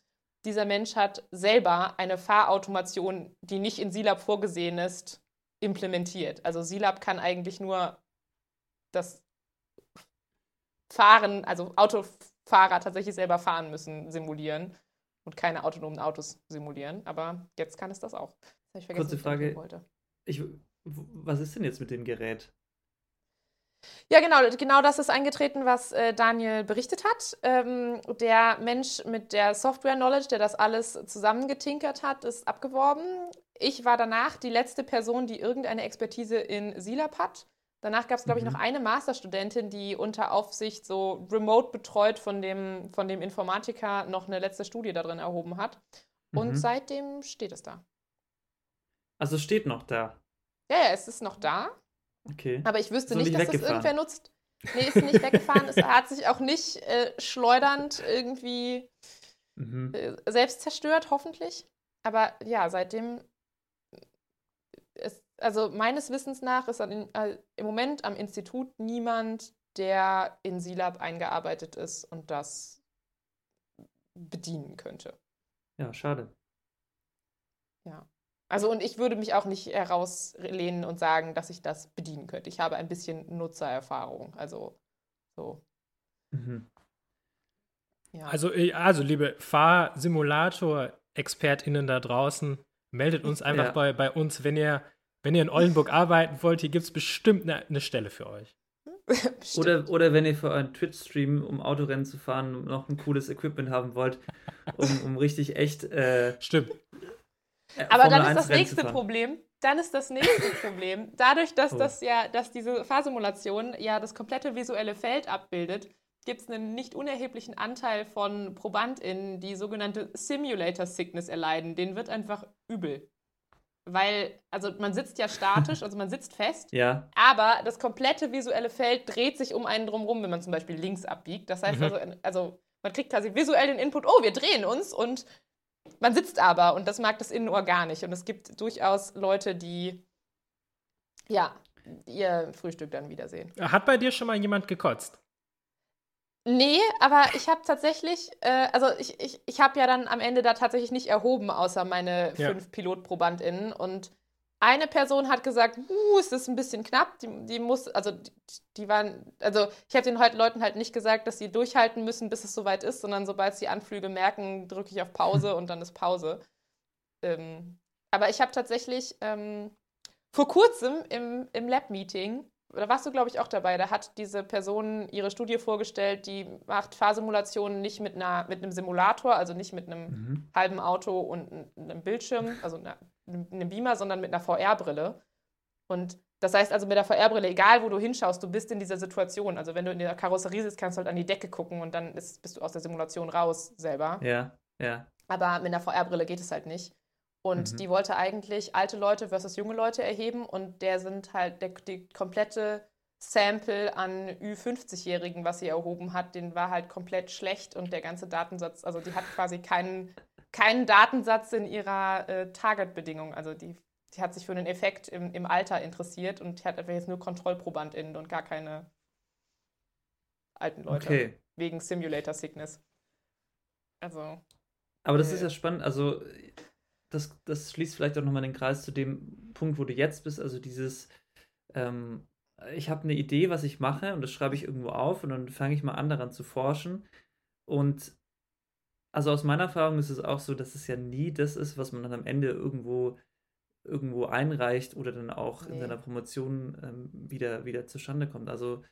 Dieser Mensch hat selber eine Fahrautomation, die nicht in Silab vorgesehen ist, implementiert. Also Silab kann eigentlich nur das Fahren, also Autofahrer tatsächlich selber fahren müssen, simulieren und keine autonomen Autos simulieren. Aber jetzt kann es das auch. Das Kurze Frage. Ich, was ist denn jetzt mit dem Gerät? Ja, genau, genau das ist eingetreten, was äh, Daniel berichtet hat. Ähm, der Mensch mit der Software-Knowledge, der das alles zusammengetinkert hat, ist abgeworben. Ich war danach die letzte Person, die irgendeine Expertise in Silab hat. Danach gab es, glaube ich, mhm. noch eine Masterstudentin, die unter Aufsicht so remote betreut von dem, von dem Informatiker noch eine letzte Studie darin erhoben hat. Und mhm. seitdem steht es da. Also steht noch da. Ja, ja, es ist noch da. Okay. Aber ich wüsste nicht, dass das irgendwer nutzt. Nee, ist nicht weggefahren. es hat sich auch nicht äh, schleudernd irgendwie mhm. äh, selbst zerstört, hoffentlich. Aber ja, seitdem ist, also meines Wissens nach ist an, äh, im Moment am Institut niemand, der in Silab eingearbeitet ist und das bedienen könnte. Ja, schade. Ja. Also und ich würde mich auch nicht herauslehnen und sagen, dass ich das bedienen könnte. Ich habe ein bisschen Nutzererfahrung. Also so. Mhm. Ja. Also, äh, also liebe Fahrsimulator-ExpertInnen da draußen, meldet uns einfach ja. bei, bei uns, wenn ihr, wenn ihr in Oldenburg arbeiten wollt, hier gibt es bestimmt eine, eine Stelle für euch. oder, oder wenn ihr für euren Twitch-Stream, um Autorennen zu fahren, noch ein cooles Equipment haben wollt, um, um richtig echt äh, Stimmt. Aber dann ist das nächste Problem. Dann ist das nächste Problem. Dadurch, dass oh. das ja, dass diese Fahrsimulation ja das komplette visuelle Feld abbildet, gibt es einen nicht unerheblichen Anteil von ProbandInnen, die sogenannte Simulator Sickness erleiden. Denen wird einfach übel. Weil, also man sitzt ja statisch, also man sitzt fest, ja. aber das komplette visuelle Feld dreht sich um einen drumherum, wenn man zum Beispiel links abbiegt. Das heißt mhm. also, also, man kriegt quasi visuell den Input, oh, wir drehen uns und man sitzt aber und das mag das Innenohr gar nicht. Und es gibt durchaus Leute, die ja ihr Frühstück dann wiedersehen. Hat bei dir schon mal jemand gekotzt? Nee, aber ich habe tatsächlich, äh, also ich, ich, ich habe ja dann am Ende da tatsächlich nicht erhoben, außer meine ja. fünf PilotprobandInnen. Und eine Person hat gesagt, uh, es ist ein bisschen knapp, die, die muss, also die, die waren, also ich habe den Leuten halt nicht gesagt, dass sie durchhalten müssen, bis es soweit ist, sondern sobald sie Anflüge merken, drücke ich auf Pause und dann ist Pause. Ähm, aber ich habe tatsächlich ähm, vor kurzem im, im Lab-Meeting, da warst du, glaube ich, auch dabei, da hat diese Person ihre Studie vorgestellt, die macht Fahrsimulationen nicht mit, einer, mit einem Simulator, also nicht mit einem mhm. halben Auto und einem Bildschirm, also einer einem Beamer, sondern mit einer VR-Brille. Und Das heißt also mit der VR-Brille, egal wo du hinschaust, du bist in dieser Situation. Also wenn du in der Karosserie sitzt, kannst du halt an die Decke gucken und dann ist, bist du aus der Simulation raus selber. Ja, ja. Aber mit einer VR-Brille geht es halt nicht. Und mhm. die wollte eigentlich alte Leute versus junge Leute erheben und der sind halt der, die komplette Sample an Ü50-Jährigen, was sie erhoben hat, den war halt komplett schlecht und der ganze Datensatz, also die hat quasi keinen, keinen Datensatz in ihrer äh, Target-Bedingung. Also die die hat sich für einen Effekt im, im Alter interessiert und hat einfach jetzt nur KontrollprobandInnen und gar keine alten Leute. Okay. Wegen Simulator Sickness. Also. Aber das äh, ist ja spannend. Also, das, das schließt vielleicht auch nochmal den Kreis zu dem Punkt, wo du jetzt bist. Also, dieses, ähm, ich habe eine Idee, was ich mache und das schreibe ich irgendwo auf und dann fange ich mal an, daran zu forschen. Und also aus meiner Erfahrung ist es auch so, dass es ja nie das ist, was man dann am Ende irgendwo irgendwo einreicht oder dann auch nee. in seiner Promotion ähm, wieder, wieder zustande kommt. Also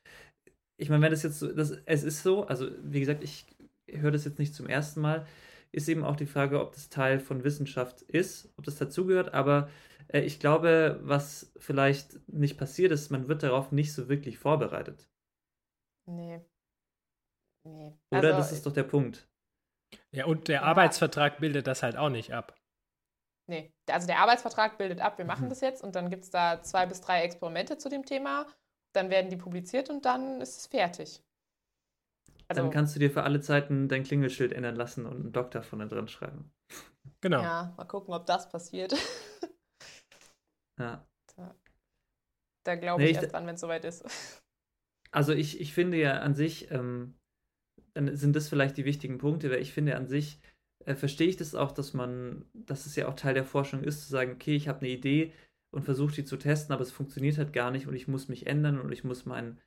ich meine, wenn das jetzt so, das, es ist so, also wie gesagt, ich höre das jetzt nicht zum ersten Mal, ist eben auch die Frage, ob das Teil von Wissenschaft ist, ob das dazugehört, aber äh, ich glaube, was vielleicht nicht passiert ist, man wird darauf nicht so wirklich vorbereitet. Nee. Nee. Oder also, das ist doch der Punkt. Ja, und der ja. Arbeitsvertrag bildet das halt auch nicht ab. Nee, also der Arbeitsvertrag bildet ab, wir machen mhm. das jetzt und dann gibt es da zwei bis drei Experimente zu dem Thema. Dann werden die publiziert und dann ist es fertig. Also, dann kannst du dir für alle Zeiten dein Klingelschild ändern lassen und einen Doktor vorne dran schreiben. Genau. Ja, mal gucken, ob das passiert. ja. Da, da glaube nee, ich, ich erst dran, wenn es soweit ist. Also ich, ich finde ja an sich, ähm, dann sind das vielleicht die wichtigen Punkte, weil ich finde an sich, äh, verstehe ich das auch, dass man, dass es ja auch Teil der Forschung ist, zu sagen, okay, ich habe eine Idee und versuche die zu testen, aber es funktioniert halt gar nicht und ich muss mich ändern und ich muss mein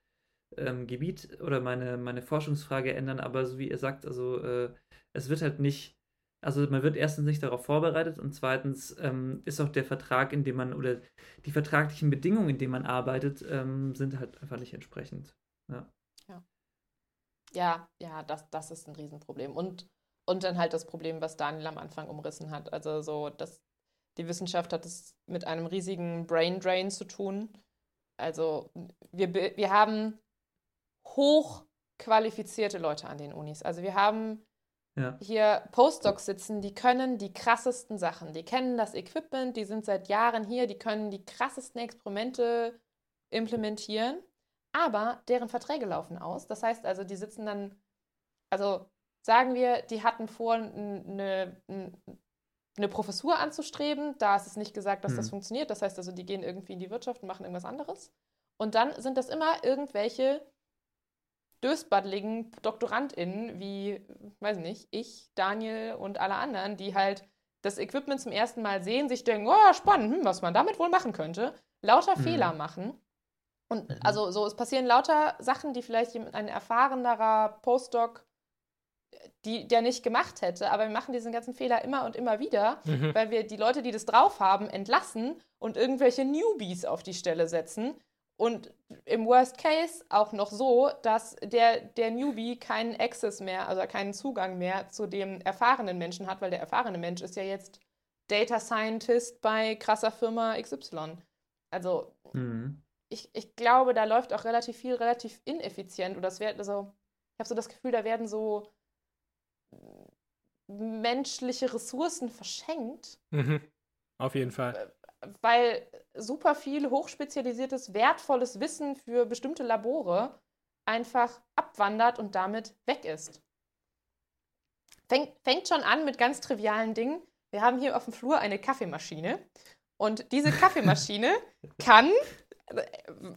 ähm, Gebiet oder meine, meine Forschungsfrage ändern, aber so wie ihr sagt, also äh, es wird halt nicht, also man wird erstens nicht darauf vorbereitet und zweitens ähm, ist auch der Vertrag, in dem man oder die vertraglichen Bedingungen, in denen man arbeitet, ähm, sind halt einfach nicht entsprechend. Ja. Ja, ja, ja das, das ist ein Riesenproblem. Und und dann halt das Problem, was Daniel am Anfang umrissen hat. Also so, dass die Wissenschaft hat es mit einem riesigen Brain Drain zu tun. Also wir, wir haben hochqualifizierte Leute an den Unis. Also wir haben ja. hier Postdocs sitzen, die können die krassesten Sachen. Die kennen das Equipment, die sind seit Jahren hier, die können die krassesten Experimente implementieren. Aber deren Verträge laufen aus. Das heißt also, die sitzen dann, also Sagen wir, die hatten vor, eine, eine Professur anzustreben. Da ist es nicht gesagt, dass mhm. das funktioniert. Das heißt also, die gehen irgendwie in die Wirtschaft und machen irgendwas anderes. Und dann sind das immer irgendwelche dösbaddeligen DoktorandInnen, wie, weiß nicht, ich, Daniel und alle anderen, die halt das Equipment zum ersten Mal sehen, sich denken, oh, spannend, hm, was man damit wohl machen könnte, lauter mhm. Fehler machen. Und mhm. also so, es passieren lauter Sachen, die vielleicht ein erfahrenerer Postdoc die der nicht gemacht hätte. Aber wir machen diesen ganzen Fehler immer und immer wieder, mhm. weil wir die Leute, die das drauf haben, entlassen und irgendwelche Newbies auf die Stelle setzen. Und im Worst Case auch noch so, dass der, der Newbie keinen Access mehr, also keinen Zugang mehr zu dem erfahrenen Menschen hat, weil der erfahrene Mensch ist ja jetzt Data Scientist bei krasser Firma XY. Also mhm. ich, ich glaube, da läuft auch relativ viel relativ ineffizient. Oder es wird, also, ich habe so das Gefühl, da werden so menschliche Ressourcen verschenkt. Mhm. Auf jeden Fall. Weil super viel hochspezialisiertes, wertvolles Wissen für bestimmte Labore einfach abwandert und damit weg ist. Fängt, fängt schon an mit ganz trivialen Dingen. Wir haben hier auf dem Flur eine Kaffeemaschine und diese Kaffeemaschine kann,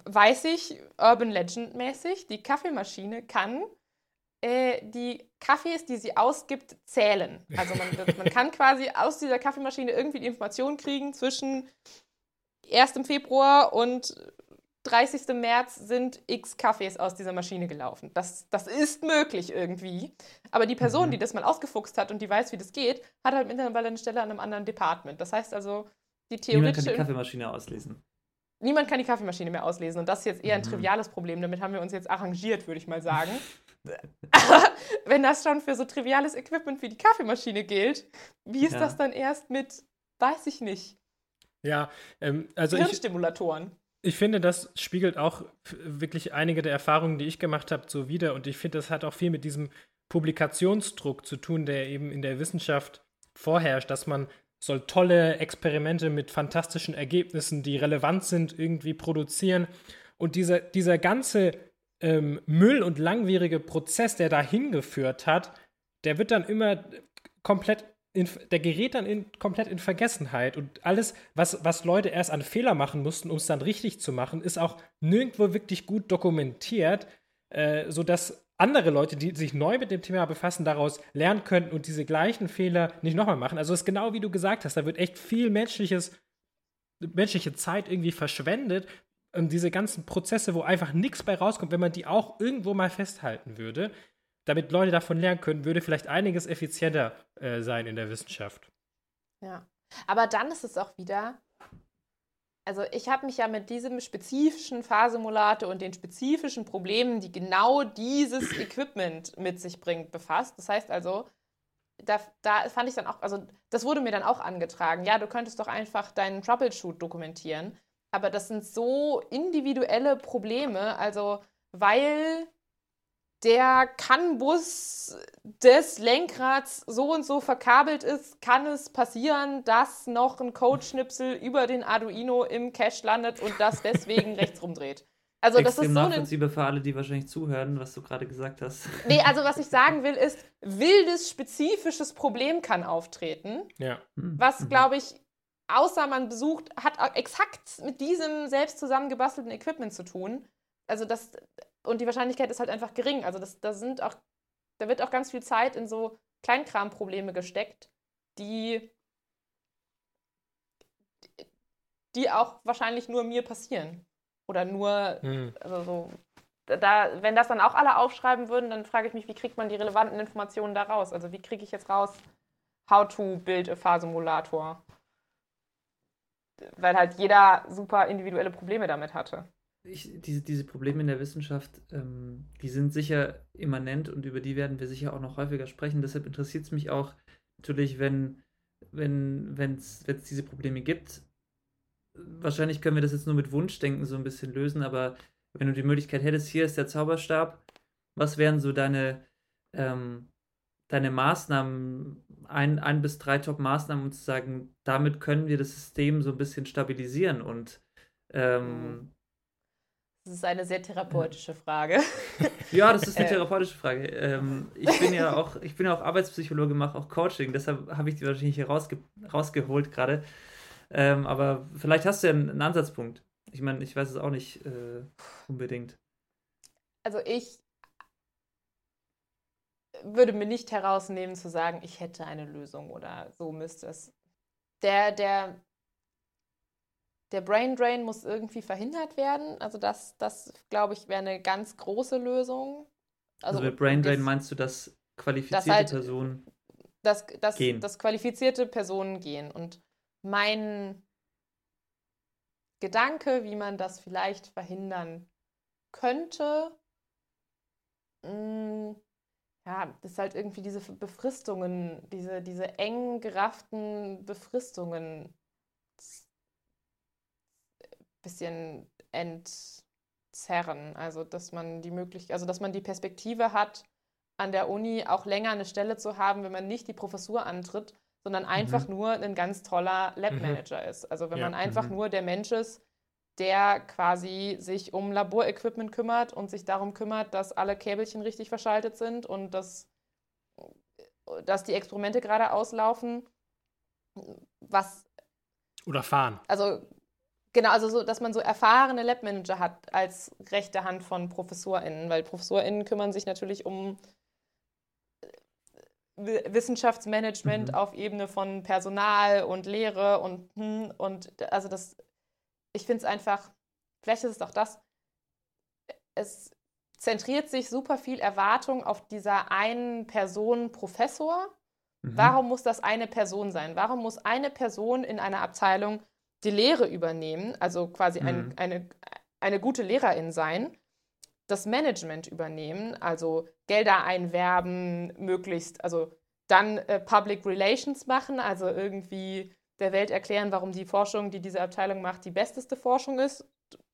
weiß ich, Urban Legend mäßig, die Kaffeemaschine kann äh, die Kaffees, die sie ausgibt, zählen. Also man, man kann quasi aus dieser Kaffeemaschine irgendwie die Information kriegen zwischen 1. Februar und 30. März sind x Kaffees aus dieser Maschine gelaufen. Das, das ist möglich irgendwie. Aber die Person, mhm. die das mal ausgefuchst hat und die weiß, wie das geht, hat halt mittlerweile eine Stelle an einem anderen Department. Das heißt also, die theoretische... Niemand kann die Kaffeemaschine auslesen. Niemand kann die Kaffeemaschine mehr auslesen. Und das ist jetzt eher ein mhm. triviales Problem. Damit haben wir uns jetzt arrangiert, würde ich mal sagen. wenn das schon für so triviales Equipment wie die Kaffeemaschine gilt, wie ist ja. das dann erst mit, weiß ich nicht. Ja, ähm, also Hirnstimulatoren. Ich finde, das spiegelt auch wirklich einige der Erfahrungen, die ich gemacht habe, so wieder. Und ich finde, das hat auch viel mit diesem Publikationsdruck zu tun, der eben in der Wissenschaft vorherrscht, dass man soll tolle Experimente mit fantastischen Ergebnissen, die relevant sind, irgendwie produzieren. Und dieser, dieser ganze ähm, Müll und langwierige Prozess, der dahin geführt hat, der wird dann immer komplett, in, der gerät dann in, komplett in Vergessenheit. Und alles, was, was Leute erst an Fehler machen mussten, um es dann richtig zu machen, ist auch nirgendwo wirklich gut dokumentiert, äh, sodass andere Leute, die sich neu mit dem Thema befassen, daraus lernen könnten und diese gleichen Fehler nicht nochmal machen. Also es ist genau wie du gesagt hast, da wird echt viel menschliches, menschliche Zeit irgendwie verschwendet. Und diese ganzen Prozesse, wo einfach nichts bei rauskommt, wenn man die auch irgendwo mal festhalten würde, damit Leute davon lernen können, würde vielleicht einiges effizienter äh, sein in der Wissenschaft. Ja, aber dann ist es auch wieder, also ich habe mich ja mit diesem spezifischen Fahrsimulator und den spezifischen Problemen, die genau dieses Equipment mit sich bringt, befasst. Das heißt also, da, da fand ich dann auch, also das wurde mir dann auch angetragen, ja, du könntest doch einfach deinen Troubleshoot dokumentieren. Aber das sind so individuelle Probleme, also weil der CAN-Bus des Lenkrads so und so verkabelt ist, kann es passieren, dass noch ein Codeschnipsel über den Arduino im Cache landet und das deswegen rechts rumdreht. Also das ist so nachvollziehbar für alle, die wahrscheinlich zuhören, was du gerade gesagt hast. Nee, also was ich sagen will, ist, wildes, spezifisches Problem kann auftreten. Ja. Hm. Was, mhm. glaube ich, außer man besucht, hat exakt mit diesem selbst zusammengebastelten Equipment zu tun. Also das, und die Wahrscheinlichkeit ist halt einfach gering. Also das, da sind auch, da wird auch ganz viel Zeit in so Kleinkramprobleme gesteckt, die, die auch wahrscheinlich nur mir passieren. Oder nur, mhm. also so, da, wenn das dann auch alle aufschreiben würden, dann frage ich mich, wie kriegt man die relevanten Informationen da raus? Also wie kriege ich jetzt raus, how to build a Fahrsimulator? Weil halt jeder super individuelle Probleme damit hatte ich, diese, diese Probleme in der Wissenschaft, ähm, die sind sicher immanent und über die werden wir sicher auch noch häufiger sprechen. Deshalb interessiert es mich auch natürlich, wenn wenn es diese Probleme gibt. Wahrscheinlich können wir das jetzt nur mit Wunschdenken so ein bisschen lösen, aber wenn du die Möglichkeit hättest, hier ist der Zauberstab, was wären so deine, ähm, deine Maßnahmen, ein, ein bis drei Top-Maßnahmen, um zu sagen, damit können wir das System so ein bisschen stabilisieren und ähm, mhm. Das ist eine sehr therapeutische Frage. Ja, das ist eine äh. therapeutische Frage. Ähm, ich bin ja auch, ich bin ja auch Arbeitspsychologe, mache auch Coaching, deshalb habe ich die wahrscheinlich hier rausge rausgeholt gerade. Ähm, aber vielleicht hast du ja einen, einen, Ansatzpunkt. Ich meine, ich weiß es auch nicht äh, unbedingt. Also ich würde mir nicht herausnehmen zu sagen, ich hätte eine Lösung oder so müsste es. Der, der der Brain Drain muss irgendwie verhindert werden. Also das, das glaube ich, wäre eine ganz große Lösung. Also, also mit Brain Drain meinst du, dass qualifizierte halt, Personen dass, dass, gehen? Dass qualifizierte Personen gehen. Und mein Gedanke, wie man das vielleicht verhindern könnte, mh, mm, ja, das ist halt irgendwie diese Befristungen, diese, diese eng gerafften Befristungen bisschen entzerren. Also dass man die Möglichkeit, also dass man die Perspektive hat, an der Uni auch länger eine Stelle zu haben, wenn man nicht die Professur antritt, sondern einfach mhm. nur ein ganz toller Lab-Manager mhm. ist. Also wenn ja. man einfach mhm. nur der Mensch ist, der quasi sich um Laborequipment kümmert und sich darum kümmert, dass alle Käbelchen richtig verschaltet sind und dass, dass die Experimente gerade auslaufen. Was. Oder fahren. Also Genau, also so, dass man so erfahrene Labmanager hat als rechte Hand von ProfessorInnen, weil ProfessorInnen kümmern sich natürlich um äh, Wissenschaftsmanagement mhm. auf Ebene von Personal und Lehre und hm, und also das, ich finde es einfach, vielleicht ist es auch das, es zentriert sich super viel Erwartung auf dieser einen Person Professor. Mhm. Warum muss das eine Person sein? Warum muss eine Person in einer Abteilung die Lehre übernehmen, also quasi ein, mhm. eine, eine gute Lehrerin sein, das Management übernehmen, also Gelder einwerben, möglichst, also dann äh, Public Relations machen, also irgendwie der Welt erklären, warum die Forschung, die diese Abteilung macht, die besteste Forschung ist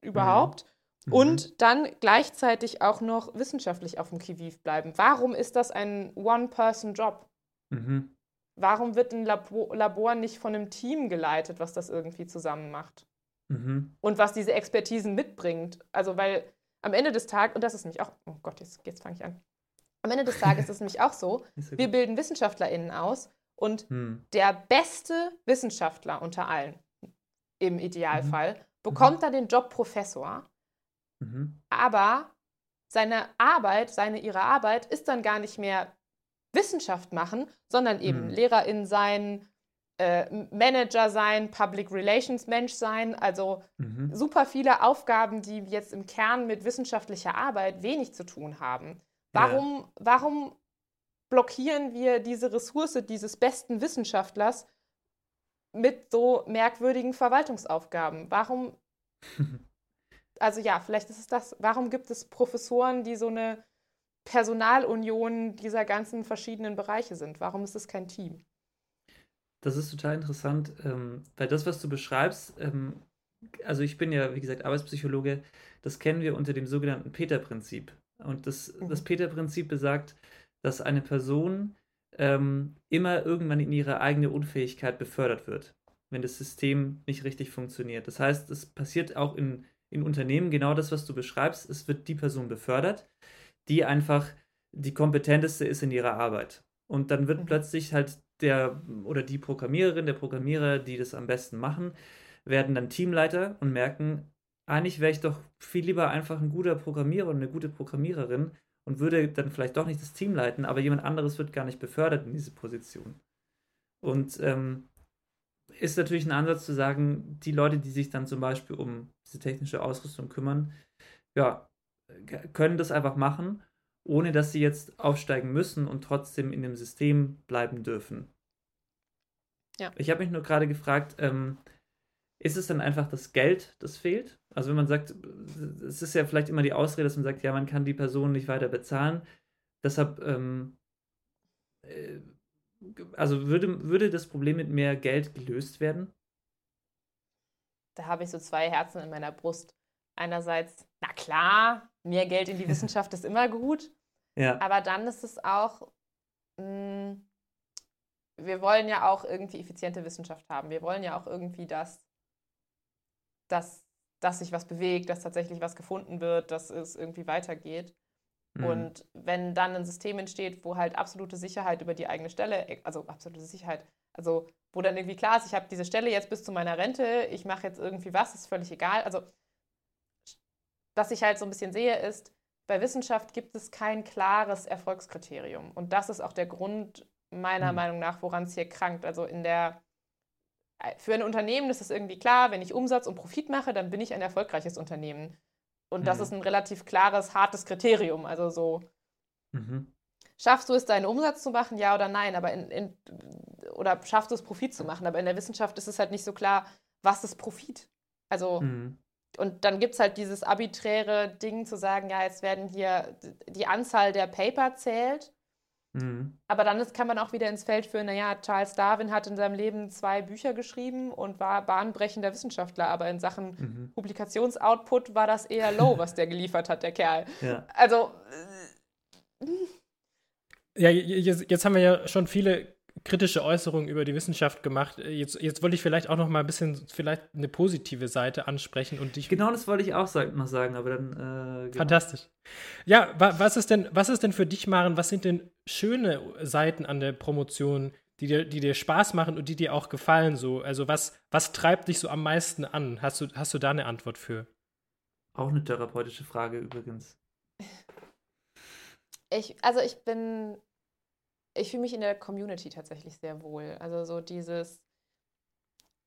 überhaupt. Mhm. Und dann gleichzeitig auch noch wissenschaftlich auf dem Kiviv bleiben. Warum ist das ein One-Person-Job? Mhm. Warum wird ein Labor, Labor, nicht von einem Team geleitet, was das irgendwie zusammen macht? Mhm. Und was diese Expertisen mitbringt. Also, weil am Ende des Tages, und das ist nämlich auch, oh Gott, jetzt, jetzt fange ich an. Am Ende des Tages ist es nämlich auch so, wir bilden WissenschaftlerInnen aus und hm. der beste Wissenschaftler unter allen, im Idealfall, mhm. bekommt dann den Job Professor, mhm. aber seine Arbeit, seine ihre Arbeit ist dann gar nicht mehr Wissenschaft machen, sondern eben mhm. Lehrerin sein, äh, Manager sein, Public Relations Mensch sein, also mhm. super viele Aufgaben, die jetzt im Kern mit wissenschaftlicher Arbeit wenig zu tun haben. Warum, ja. warum blockieren wir diese Ressource dieses besten Wissenschaftlers mit so merkwürdigen Verwaltungsaufgaben? Warum, also ja, vielleicht ist es das, warum gibt es Professoren, die so eine Personalunion dieser ganzen verschiedenen Bereiche sind? Warum ist es kein Team? Das ist total interessant, ähm, weil das, was du beschreibst, ähm, also ich bin ja, wie gesagt, Arbeitspsychologe, das kennen wir unter dem sogenannten Peter-Prinzip. Und das, mhm. das Peter-Prinzip besagt, dass eine Person ähm, immer irgendwann in ihre eigene Unfähigkeit befördert wird, wenn das System nicht richtig funktioniert. Das heißt, es passiert auch in, in Unternehmen genau das, was du beschreibst. Es wird die Person befördert, die einfach die kompetenteste ist in ihrer Arbeit. Und dann wird mhm. plötzlich halt der oder die Programmiererin, der Programmierer, die das am besten machen, werden dann Teamleiter und merken, eigentlich wäre ich doch viel lieber einfach ein guter Programmierer und eine gute Programmiererin und würde dann vielleicht doch nicht das Team leiten, aber jemand anderes wird gar nicht befördert in diese Position. Und ähm, ist natürlich ein Ansatz zu sagen, die Leute, die sich dann zum Beispiel um diese technische Ausrüstung kümmern, ja, können das einfach machen, ohne dass sie jetzt aufsteigen müssen und trotzdem in dem System bleiben dürfen. Ja. Ich habe mich nur gerade gefragt, ähm, ist es dann einfach das Geld, das fehlt? Also wenn man sagt, es ist ja vielleicht immer die Ausrede, dass man sagt, ja, man kann die Person nicht weiter bezahlen. Deshalb, ähm, äh, also würde, würde das Problem mit mehr Geld gelöst werden? Da habe ich so zwei Herzen in meiner Brust. Einerseits, na klar, mehr Geld in die Wissenschaft ist immer gut. Ja. Aber dann ist es auch, mh, hm, wir wollen ja auch irgendwie effiziente Wissenschaft haben. Wir wollen ja auch irgendwie, dass, dass, dass sich was bewegt, dass tatsächlich was gefunden wird, dass es irgendwie weitergeht. Mhm. Und wenn dann ein System entsteht, wo halt absolute Sicherheit über die eigene Stelle, also absolute Sicherheit, also wo dann irgendwie klar ist, ich habe diese Stelle jetzt bis zu meiner Rente, ich mache jetzt irgendwie was, ist völlig egal. Also was ich halt so ein bisschen sehe, ist, bei Wissenschaft gibt es kein klares Erfolgskriterium. Und das ist auch der Grund meiner mhm. Meinung nach, woran es hier krankt. Also in der äh, für ein Unternehmen ist es irgendwie klar, wenn ich Umsatz und Profit mache, dann bin ich ein erfolgreiches Unternehmen. Und mhm. das ist ein relativ klares, hartes Kriterium. Also so, mhm. schaffst du es, deinen Umsatz zu machen, ja oder nein? Aber in, in, oder schaffst du es, Profit zu machen? Aber in der Wissenschaft ist es halt nicht so klar, was ist Profit? Also mhm und dann gibt es halt dieses arbiträre Ding zu sagen, ja, jetzt werden hier die Anzahl der Paper zählt. Mhm. Aber dann ist, kann man auch wieder ins Feld führen, naja, Charles Darwin hat in seinem Leben zwei Bücher geschrieben und war bahnbrechender Wissenschaftler, aber in Sachen mhm. Publikationsoutput war das eher low, was der geliefert hat, der Kerl. Ja. Also. Äh, ja, jetzt, jetzt haben wir ja schon viele kritische Äußerungen über die Wissenschaft gemacht. Jetzt, jetzt wollte ich vielleicht auch noch mal ein bisschen vielleicht eine positive Seite ansprechen und dich. Genau, das wollte ich auch noch sagen, aber dann. Äh, genau. Fantastisch. Ja, wa was ist denn, was ist denn für dich, Maren? Was sind denn schöne Seiten an der Promotion, die dir, die dir Spaß machen und die dir auch gefallen? So, also was, was treibt dich so am meisten an? Hast du, hast du da eine Antwort für? Auch eine therapeutische Frage übrigens. Ich, also ich bin ich fühle mich in der Community tatsächlich sehr wohl. Also so dieses,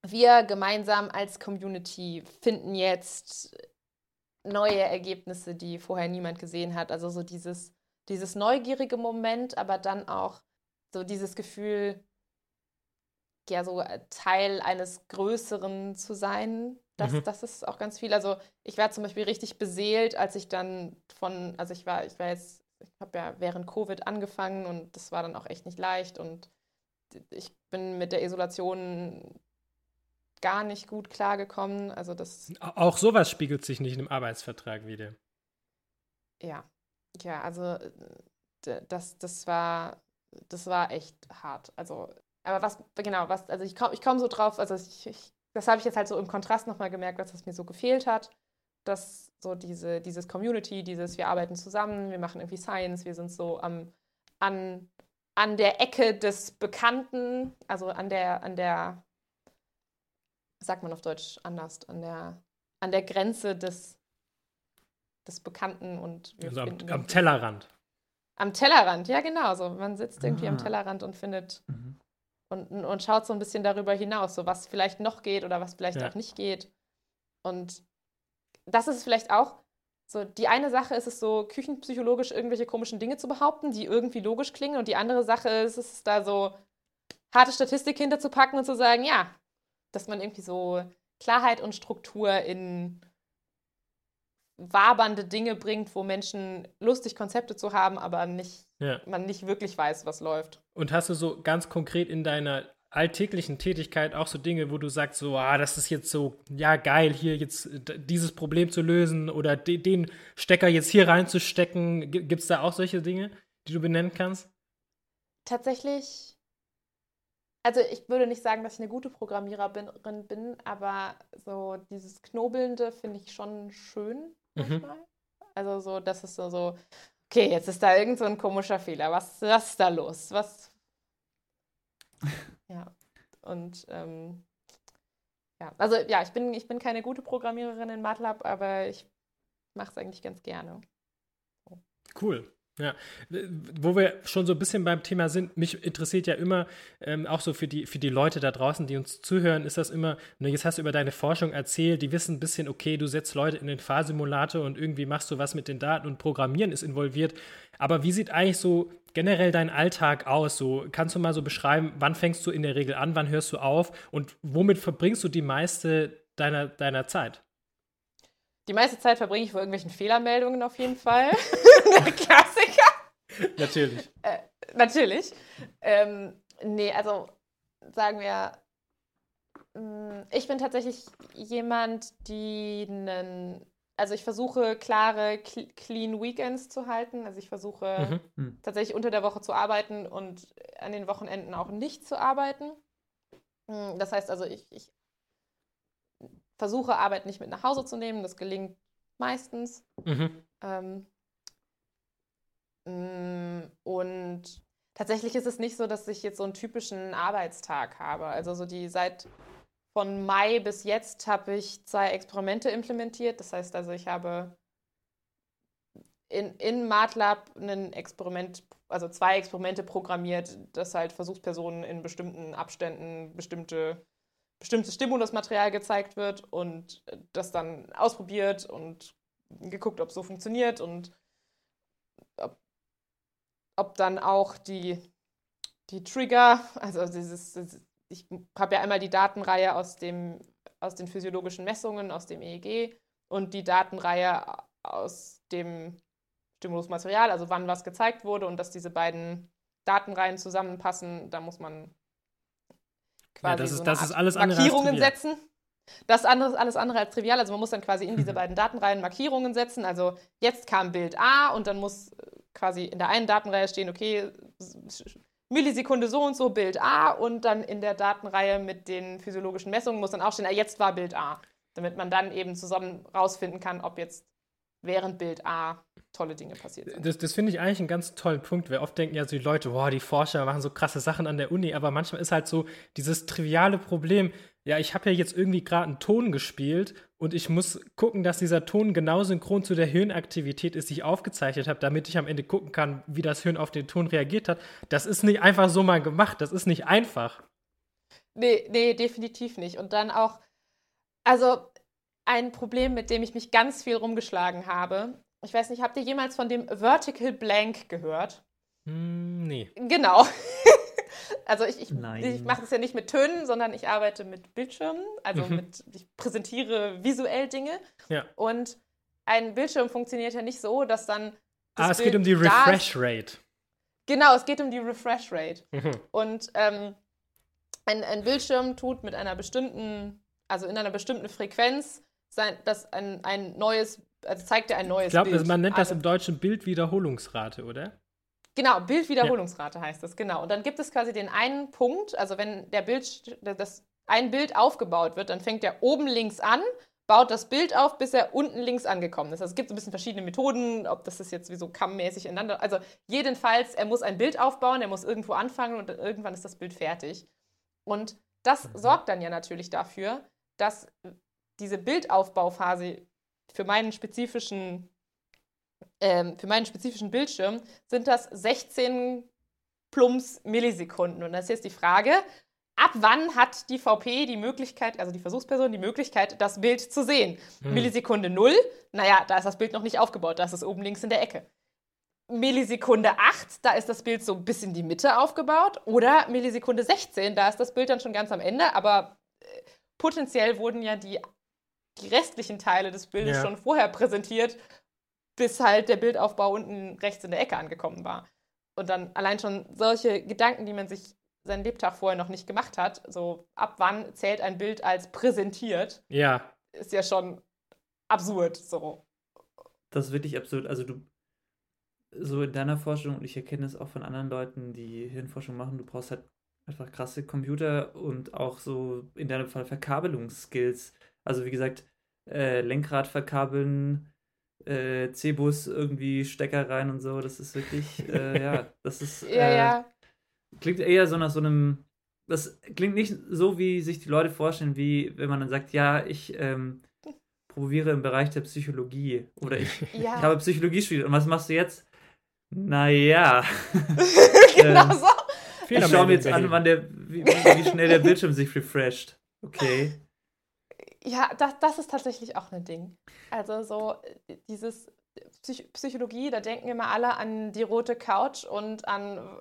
wir gemeinsam als Community finden jetzt neue Ergebnisse, die vorher niemand gesehen hat. Also so dieses, dieses neugierige Moment, aber dann auch so dieses Gefühl, ja, so Teil eines Größeren zu sein. Das, mhm. das ist auch ganz viel. Also ich war zum Beispiel richtig beseelt, als ich dann von, also ich war, ich war jetzt ich habe ja während Covid angefangen und das war dann auch echt nicht leicht und ich bin mit der Isolation gar nicht gut klargekommen. Also das. Auch sowas spiegelt sich nicht in einem Arbeitsvertrag wieder. Ja, ja, also das, das war, das war echt hart. Also, aber was, genau, was, also ich komme ich komm so drauf, also ich, ich das habe ich jetzt halt so im Kontrast nochmal gemerkt, was mir so gefehlt hat. Dass so diese, dieses Community, dieses, wir arbeiten zusammen, wir machen irgendwie Science, wir sind so am, an, an der Ecke des Bekannten, also an der, an der, sagt man auf Deutsch anders, an der, an der Grenze des, des Bekannten und also am, am, Tellerrand. Am Tellerrand, ja genau. So, man sitzt irgendwie ah. am Tellerrand und findet mhm. und, und schaut so ein bisschen darüber hinaus, so was vielleicht noch geht oder was vielleicht ja. auch nicht geht. Und das ist vielleicht auch so, die eine Sache ist es so, küchenpsychologisch irgendwelche komischen Dinge zu behaupten, die irgendwie logisch klingen. Und die andere Sache ist es, da so harte Statistik hinterzupacken und zu sagen, ja, dass man irgendwie so Klarheit und Struktur in wabernde Dinge bringt, wo Menschen lustig Konzepte zu haben, aber nicht, ja. man nicht wirklich weiß, was läuft. Und hast du so ganz konkret in deiner alltäglichen Tätigkeit auch so Dinge, wo du sagst, so, ah, das ist jetzt so, ja, geil, hier jetzt dieses Problem zu lösen oder de den Stecker jetzt hier reinzustecken? Gibt es da auch solche Dinge, die du benennen kannst? Tatsächlich, also ich würde nicht sagen, dass ich eine gute Programmiererin bin, aber so dieses Knobelnde finde ich schon schön mhm. manchmal. Mhm. Also so, das ist so, so, okay, jetzt ist da irgend so ein komischer Fehler. Was, was ist da los? Was. ja. Und ähm, ja, also ja, ich bin, ich bin keine gute Programmiererin in MATLAB, aber ich mache es eigentlich ganz gerne. Cool. Ja, wo wir schon so ein bisschen beim Thema sind, mich interessiert ja immer, ähm, auch so für die, für die Leute da draußen, die uns zuhören, ist das immer, ne, jetzt hast du über deine Forschung erzählt, die wissen ein bisschen, okay, du setzt Leute in den Fahrsimulator und irgendwie machst du was mit den Daten und Programmieren ist involviert. Aber wie sieht eigentlich so generell dein Alltag aus? So, kannst du mal so beschreiben, wann fängst du in der Regel an, wann hörst du auf und womit verbringst du die meiste deiner, deiner Zeit? Die meiste Zeit verbringe ich vor irgendwelchen Fehlermeldungen auf jeden Fall. Der Klassiker. Natürlich. Äh, natürlich. Ähm, nee, also sagen wir, mm, ich bin tatsächlich jemand, die einen, also ich versuche klare, clean Weekends zu halten. Also ich versuche mhm. Hm. tatsächlich unter der Woche zu arbeiten und an den Wochenenden auch nicht zu arbeiten. Mm, das heißt also, ich, ich versuche, Arbeit nicht mit nach Hause zu nehmen. Das gelingt meistens. Mhm. Ähm, und tatsächlich ist es nicht so, dass ich jetzt so einen typischen Arbeitstag habe. Also so die seit von Mai bis jetzt habe ich zwei Experimente implementiert. Das heißt also, ich habe in, in MATLAB ein Experiment, also zwei Experimente programmiert, dass halt Versuchspersonen in bestimmten Abständen bestimmte bestimmtes Stimulusmaterial gezeigt wird und das dann ausprobiert und geguckt, ob es so funktioniert und ob dann auch die, die Trigger, also dieses, ich habe ja einmal die Datenreihe aus, dem, aus den physiologischen Messungen, aus dem EEG und die Datenreihe aus dem Stimulusmaterial, also wann was gezeigt wurde und dass diese beiden Datenreihen zusammenpassen, da muss man quasi ja, das ist, so das ist alles Markierungen setzen. Das andere ist alles andere als trivial. Also man muss dann quasi in diese mhm. beiden Datenreihen Markierungen setzen. Also jetzt kam Bild A und dann muss äh, quasi in der einen Datenreihe stehen, okay, Millisekunde so und so Bild A und dann in der Datenreihe mit den physiologischen Messungen muss dann auch stehen, ah, jetzt war Bild A. Damit man dann eben zusammen rausfinden kann, ob jetzt während Bild A tolle Dinge passiert sind. Das, das finde ich eigentlich einen ganz tollen Punkt. Wir oft denken ja so die Leute, boah, die Forscher machen so krasse Sachen an der Uni, aber manchmal ist halt so dieses triviale Problem, ja, ich habe ja jetzt irgendwie gerade einen Ton gespielt und ich muss gucken, dass dieser Ton genau synchron zu der Hirnaktivität ist, die ich aufgezeichnet habe, damit ich am Ende gucken kann, wie das Hirn auf den Ton reagiert hat. Das ist nicht einfach so mal gemacht, das ist nicht einfach. Nee, nee, definitiv nicht. Und dann auch, also ein Problem, mit dem ich mich ganz viel rumgeschlagen habe. Ich weiß nicht, habt ihr jemals von dem Vertical Blank gehört? Mm, nee. Genau. also ich, ich, ich mache das ja nicht mit Tönen, sondern ich arbeite mit Bildschirmen. Also mhm. mit, ich präsentiere visuell Dinge. Ja. Und ein Bildschirm funktioniert ja nicht so, dass dann. ah, es Bild geht um die Refresh Rate. Genau, es geht um die Refresh Rate. Mhm. Und ähm, ein, ein Bildschirm tut mit einer bestimmten also in einer bestimmten Frequenz, sein, dass ein, ein neues, also zeigt er ein neues ich glaub, Bild. Ich glaube, man nennt also, das im Deutschen Bildwiederholungsrate, oder? Genau, Bildwiederholungsrate ja. heißt das, genau. Und dann gibt es quasi den einen Punkt, also wenn der Bild, das ein Bild aufgebaut wird, dann fängt er oben links an, baut das Bild auf, bis er unten links angekommen ist. Also es gibt so ein bisschen verschiedene Methoden, ob das ist jetzt wie so kammmäßig ineinander. Also jedenfalls, er muss ein Bild aufbauen, er muss irgendwo anfangen und irgendwann ist das Bild fertig. Und das mhm. sorgt dann ja natürlich dafür, dass diese Bildaufbauphase für meinen spezifischen, ähm, für meinen spezifischen Bildschirm sind das 16 Plumps Millisekunden. Und das ist jetzt die Frage, ab wann hat die VP die Möglichkeit, also die Versuchsperson, die Möglichkeit, das Bild zu sehen? Hm. Millisekunde 0, naja, da ist das Bild noch nicht aufgebaut, da ist es oben links in der Ecke. Millisekunde 8, da ist das Bild so bis in die Mitte aufgebaut. Oder Millisekunde 16, da ist das Bild dann schon ganz am Ende, aber äh, potenziell wurden ja die, die restlichen Teile des Bildes ja. schon vorher präsentiert, bis halt der Bildaufbau unten rechts in der Ecke angekommen war. Und dann allein schon solche Gedanken, die man sich seinen Lebtag vorher noch nicht gemacht hat, so ab wann zählt ein Bild als präsentiert, ja. ist ja schon absurd. So. Das ist wirklich absurd. Also du, so in deiner Forschung, und ich erkenne es auch von anderen Leuten, die Hirnforschung machen, du brauchst halt einfach krasse Computer und auch so in deinem Fall Verkabelungsskills. Also wie gesagt, äh, Lenkrad verkabeln, äh, C-Bus irgendwie Stecker rein und so, das ist wirklich, äh, ja, das ist. ja, ja. Äh, Klingt eher so nach so einem. Das klingt nicht so, wie sich die Leute vorstellen, wie wenn man dann sagt, ja, ich ähm, promoviere im Bereich der Psychologie oder ich, ja. ich habe Psychologie studiert. Und was machst du jetzt? Naja. genau ähm, so. Ich schaue mir jetzt an, wann der, wie, wie schnell der Bildschirm sich refresht. Okay. Ja, das, das ist tatsächlich auch ein Ding. Also so äh, dieses Psych Psychologie, da denken immer alle an die rote Couch und an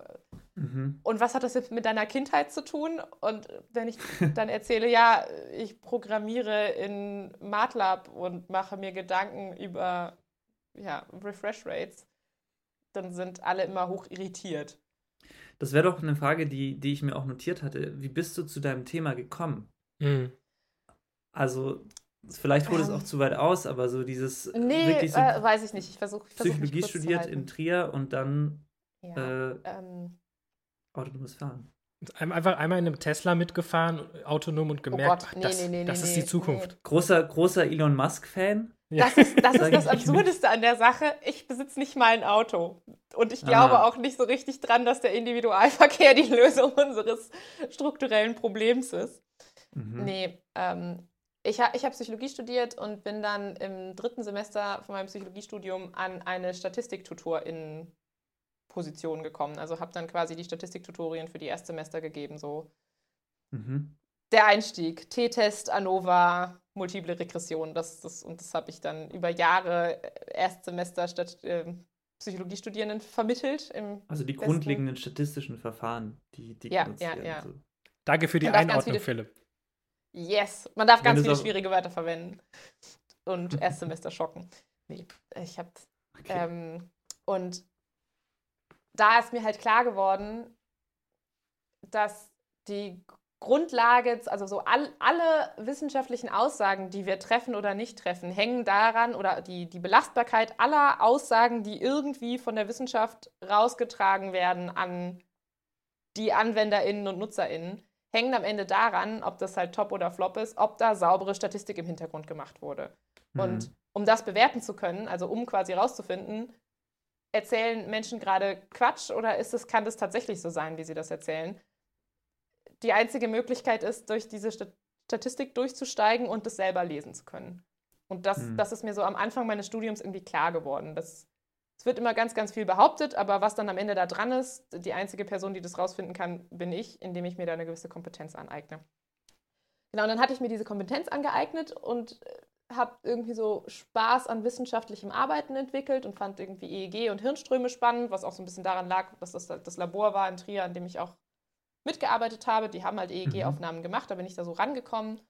Mhm. Und was hat das jetzt mit deiner Kindheit zu tun? Und wenn ich dann erzähle, ja, ich programmiere in MATLAB und mache mir Gedanken über ja, Refresh Rates, dann sind alle immer hoch irritiert. Das wäre doch eine Frage, die, die ich mir auch notiert hatte. Wie bist du zu deinem Thema gekommen? Mhm. Also, vielleicht holt ähm, es auch zu weit aus, aber so dieses. Nee, wirklich so äh, weiß ich nicht. Ich versuche. Versuch Psychologie studiert in Trier und dann. Ja, äh, ähm, autonomes Fahren. Einfach einmal in einem Tesla mitgefahren, autonom und gemerkt, oh Gott, nee, das, nee, nee, das ist die Zukunft. Großer, großer Elon Musk-Fan. Ja. Das ist das, ist das Absurdeste an der Sache. Ich besitze nicht mal ein Auto. Und ich glaube ah. auch nicht so richtig dran, dass der Individualverkehr die Lösung unseres strukturellen Problems ist. Mhm. Nee, ähm, ich, ha, ich habe Psychologie studiert und bin dann im dritten Semester von meinem Psychologiestudium an eine Statistiktutor in Position gekommen. Also habe dann quasi die Statistiktutorien für die Erstsemester gegeben, so. Mhm. Der Einstieg, T-Test, ANOVA, multiple Regression, das, das, und das habe ich dann über Jahre äh, Erstsemester statt äh, Psychologiestudierenden vermittelt. also die Westen. grundlegenden statistischen Verfahren, die, die ja, ja, ja. So. Danke für die Einordnung, Philipp. Yes, man darf ganz viele schwierige Wörter verwenden und Erstsemester schocken. Nee, ich habe okay. ähm, und da ist mir halt klar geworden, dass die Grundlage, also so all, alle wissenschaftlichen Aussagen, die wir treffen oder nicht treffen, hängen daran oder die, die Belastbarkeit aller Aussagen, die irgendwie von der Wissenschaft rausgetragen werden an die AnwenderInnen und NutzerInnen, hängen am Ende daran, ob das halt top oder flop ist, ob da saubere Statistik im Hintergrund gemacht wurde. Mhm. Und um das bewerten zu können, also um quasi rauszufinden, erzählen Menschen gerade Quatsch oder ist es, kann das tatsächlich so sein, wie sie das erzählen? Die einzige Möglichkeit ist, durch diese Statistik durchzusteigen und das selber lesen zu können. Und das, mhm. das ist mir so am Anfang meines Studiums irgendwie klar geworden. Das, es wird immer ganz, ganz viel behauptet, aber was dann am Ende da dran ist, die einzige Person, die das rausfinden kann, bin ich, indem ich mir da eine gewisse Kompetenz aneigne. Genau, und dann hatte ich mir diese Kompetenz angeeignet und äh, habe irgendwie so Spaß an wissenschaftlichem Arbeiten entwickelt und fand irgendwie EEG und Hirnströme spannend, was auch so ein bisschen daran lag, dass das das Labor war in Trier, an dem ich auch mitgearbeitet habe. Die haben halt EEG-Aufnahmen mhm. gemacht, da bin ich da so rangekommen.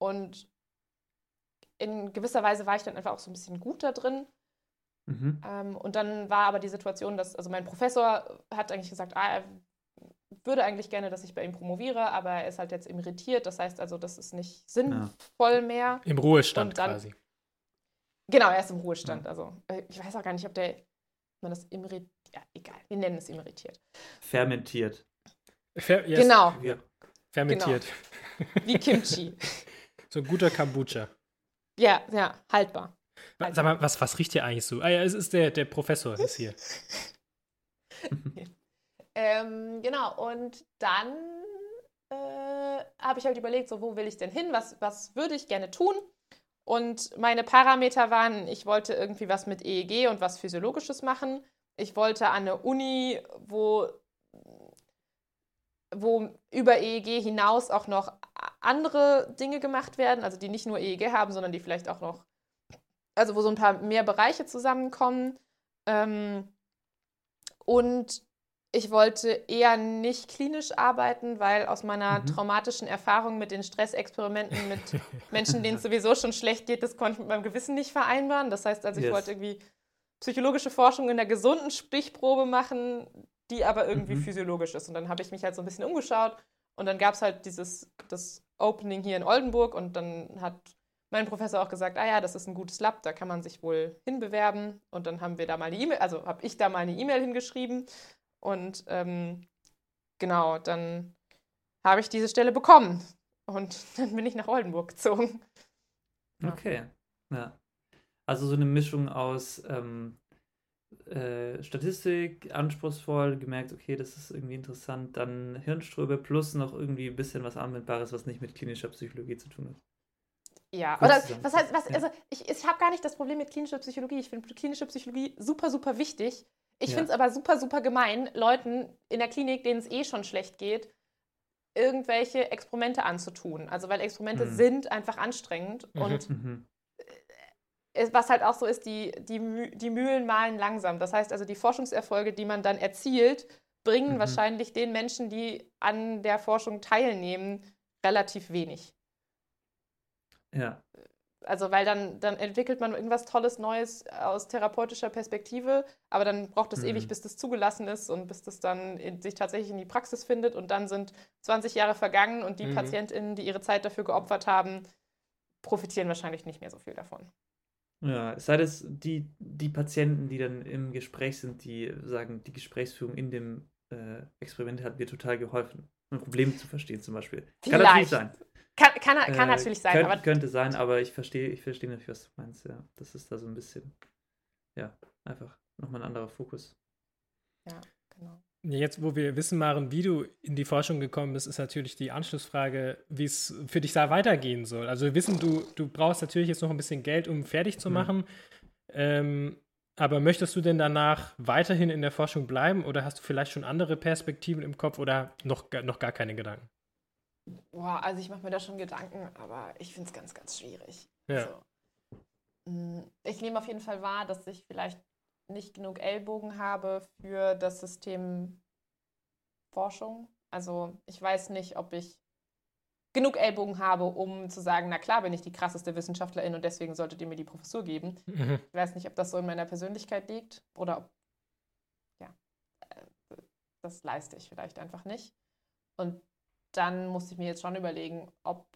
Und in gewisser Weise war ich dann einfach auch so ein bisschen gut da drin. Mhm. Ähm, und dann war aber die Situation, dass, also mein Professor hat eigentlich gesagt, ah, würde eigentlich gerne, dass ich bei ihm promoviere, aber er ist halt jetzt emeritiert. Das heißt also, das ist nicht sinnvoll ja. mehr. Im Ruhestand dann, quasi. Genau, er ist im Ruhestand. Ja. Also äh, ich weiß auch gar nicht, ob der man das emeritiert. Ja, egal. Wir nennen es emeritiert. Fermentiert. Fer yes. Genau. Ja. Fermentiert. Genau. Wie Kimchi. so ein guter Kombucha. Ja, ja, haltbar. Sag mal, was, was riecht hier eigentlich so? Ah ja, es ist der, der Professor, ist hier. ähm, genau, und dann äh, habe ich halt überlegt, so, wo will ich denn hin? Was, was würde ich gerne tun? Und meine Parameter waren, ich wollte irgendwie was mit EEG und was Physiologisches machen. Ich wollte an eine Uni, wo, wo über EEG hinaus auch noch andere Dinge gemacht werden, also die nicht nur EEG haben, sondern die vielleicht auch noch, also wo so ein paar mehr Bereiche zusammenkommen. Ähm, und ich wollte eher nicht klinisch arbeiten, weil aus meiner mhm. traumatischen Erfahrung mit den Stressexperimenten mit Menschen, denen es sowieso schon schlecht geht, das konnte ich mit meinem Gewissen nicht vereinbaren. Das heißt also, ich yes. wollte irgendwie psychologische Forschung in der gesunden Stichprobe machen, die aber irgendwie mhm. physiologisch ist. Und dann habe ich mich halt so ein bisschen umgeschaut und dann gab es halt dieses das Opening hier in Oldenburg und dann hat mein Professor auch gesagt, ah ja, das ist ein gutes Lab, da kann man sich wohl hinbewerben. Und dann haben wir da mal eine E-Mail, also habe ich da mal eine E-Mail hingeschrieben und ähm, genau, dann habe ich diese Stelle bekommen. Und dann bin ich nach Oldenburg gezogen. Ja. Okay, ja. Also so eine Mischung aus ähm, äh, Statistik, anspruchsvoll, gemerkt, okay, das ist irgendwie interessant, dann Hirnströme plus noch irgendwie ein bisschen was Anwendbares, was nicht mit klinischer Psychologie zu tun hat. Ja, oder was heißt, was, also ich, ich habe gar nicht das Problem mit klinischer Psychologie. Ich finde klinische Psychologie super, super wichtig. Ich ja. finde es aber super, super gemein, Leuten in der Klinik, denen es eh schon schlecht geht, irgendwelche Experimente anzutun. Also weil Experimente mhm. sind einfach anstrengend mhm. und mhm. Äh, was halt auch so ist, die, die, die Mühlen malen langsam. Das heißt also, die Forschungserfolge, die man dann erzielt, bringen mhm. wahrscheinlich den Menschen, die an der Forschung teilnehmen, relativ wenig. Ja. Also, weil dann, dann entwickelt man irgendwas Tolles, Neues aus therapeutischer Perspektive, aber dann braucht es mhm. ewig, bis das zugelassen ist und bis das dann in, sich tatsächlich in die Praxis findet und dann sind 20 Jahre vergangen und die mhm. PatientInnen, die ihre Zeit dafür geopfert haben, profitieren wahrscheinlich nicht mehr so viel davon. Ja, es sei das die, die Patienten, die dann im Gespräch sind, die sagen, die Gesprächsführung in dem äh, Experiment hat mir total geholfen, ein Problem zu verstehen zum Beispiel. Vielleicht. Kann natürlich sein. Kann, kann, kann äh, natürlich sein. Könnt, aber könnte sein, aber ich verstehe ich versteh natürlich, was du meinst. Ja, das ist da so ein bisschen, ja, einfach nochmal ein anderer Fokus. Ja, genau. Jetzt, wo wir wissen, Maren, wie du in die Forschung gekommen bist, ist natürlich die Anschlussfrage, wie es für dich da weitergehen soll. Also wir wissen, du, du brauchst natürlich jetzt noch ein bisschen Geld, um fertig zu mhm. machen. Mhm. Ähm, aber möchtest du denn danach weiterhin in der Forschung bleiben oder hast du vielleicht schon andere Perspektiven im Kopf oder noch, noch gar keine Gedanken? Boah, also ich mache mir da schon Gedanken, aber ich finde es ganz, ganz schwierig. Ja. Also, mm, ich nehme auf jeden Fall wahr, dass ich vielleicht nicht genug Ellbogen habe für das System Forschung. Also ich weiß nicht, ob ich genug Ellbogen habe, um zu sagen, na klar bin ich die krasseste Wissenschaftlerin und deswegen solltet ihr mir die Professur geben. Mhm. Ich weiß nicht, ob das so in meiner Persönlichkeit liegt oder ob, ja, äh, das leiste ich vielleicht einfach nicht. Und dann musste ich mir jetzt schon überlegen, ob,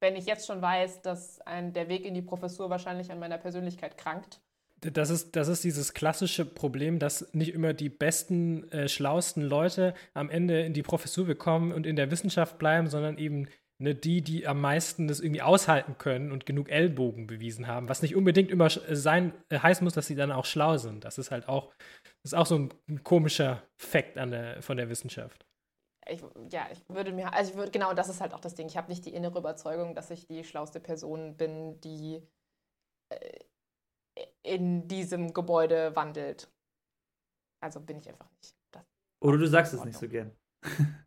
wenn ich jetzt schon weiß, dass ein, der Weg in die Professur wahrscheinlich an meiner Persönlichkeit krankt. Das ist, das ist dieses klassische Problem, dass nicht immer die besten, äh, schlauesten Leute am Ende in die Professur bekommen und in der Wissenschaft bleiben, sondern eben ne, die, die am meisten das irgendwie aushalten können und genug Ellbogen bewiesen haben, was nicht unbedingt immer sein äh, heißen muss, dass sie dann auch schlau sind. Das ist halt auch, das ist auch so ein, ein komischer Fakt an der, von der Wissenschaft ich, ja, ich würde mir, also ich würde, genau das ist halt auch das Ding. Ich habe nicht die innere Überzeugung, dass ich die schlauste Person bin, die äh, in diesem Gebäude wandelt. Also bin ich einfach nicht. Das Oder du sagst es nicht so gern.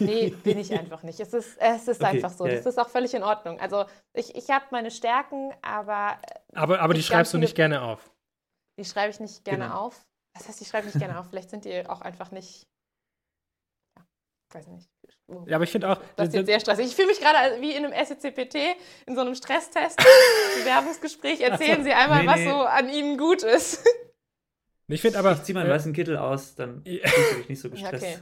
nee, bin ich einfach nicht. Es ist, es ist okay, einfach so. Yeah. Das ist auch völlig in Ordnung. Also ich, ich habe meine Stärken, aber. Aber, aber die schreibst du nicht gerne auf. Die schreibe ich nicht gerne genau. auf. Das heißt, ich schreibe nicht gerne auf. Vielleicht sind die auch einfach nicht weiß nicht. Ja, aber ich finde auch. Das ist jetzt sehr stressig. Ich fühle mich gerade wie in einem SCPT, in so einem Stresstest, Bewerbungsgespräch. Erzählen so, Sie einmal, nee, was nee. so an Ihnen gut ist. Ich finde aber. Ich ziehe meinen äh, weißen Kittel aus, dann ja. fühlst du nicht so gestresst. Okay.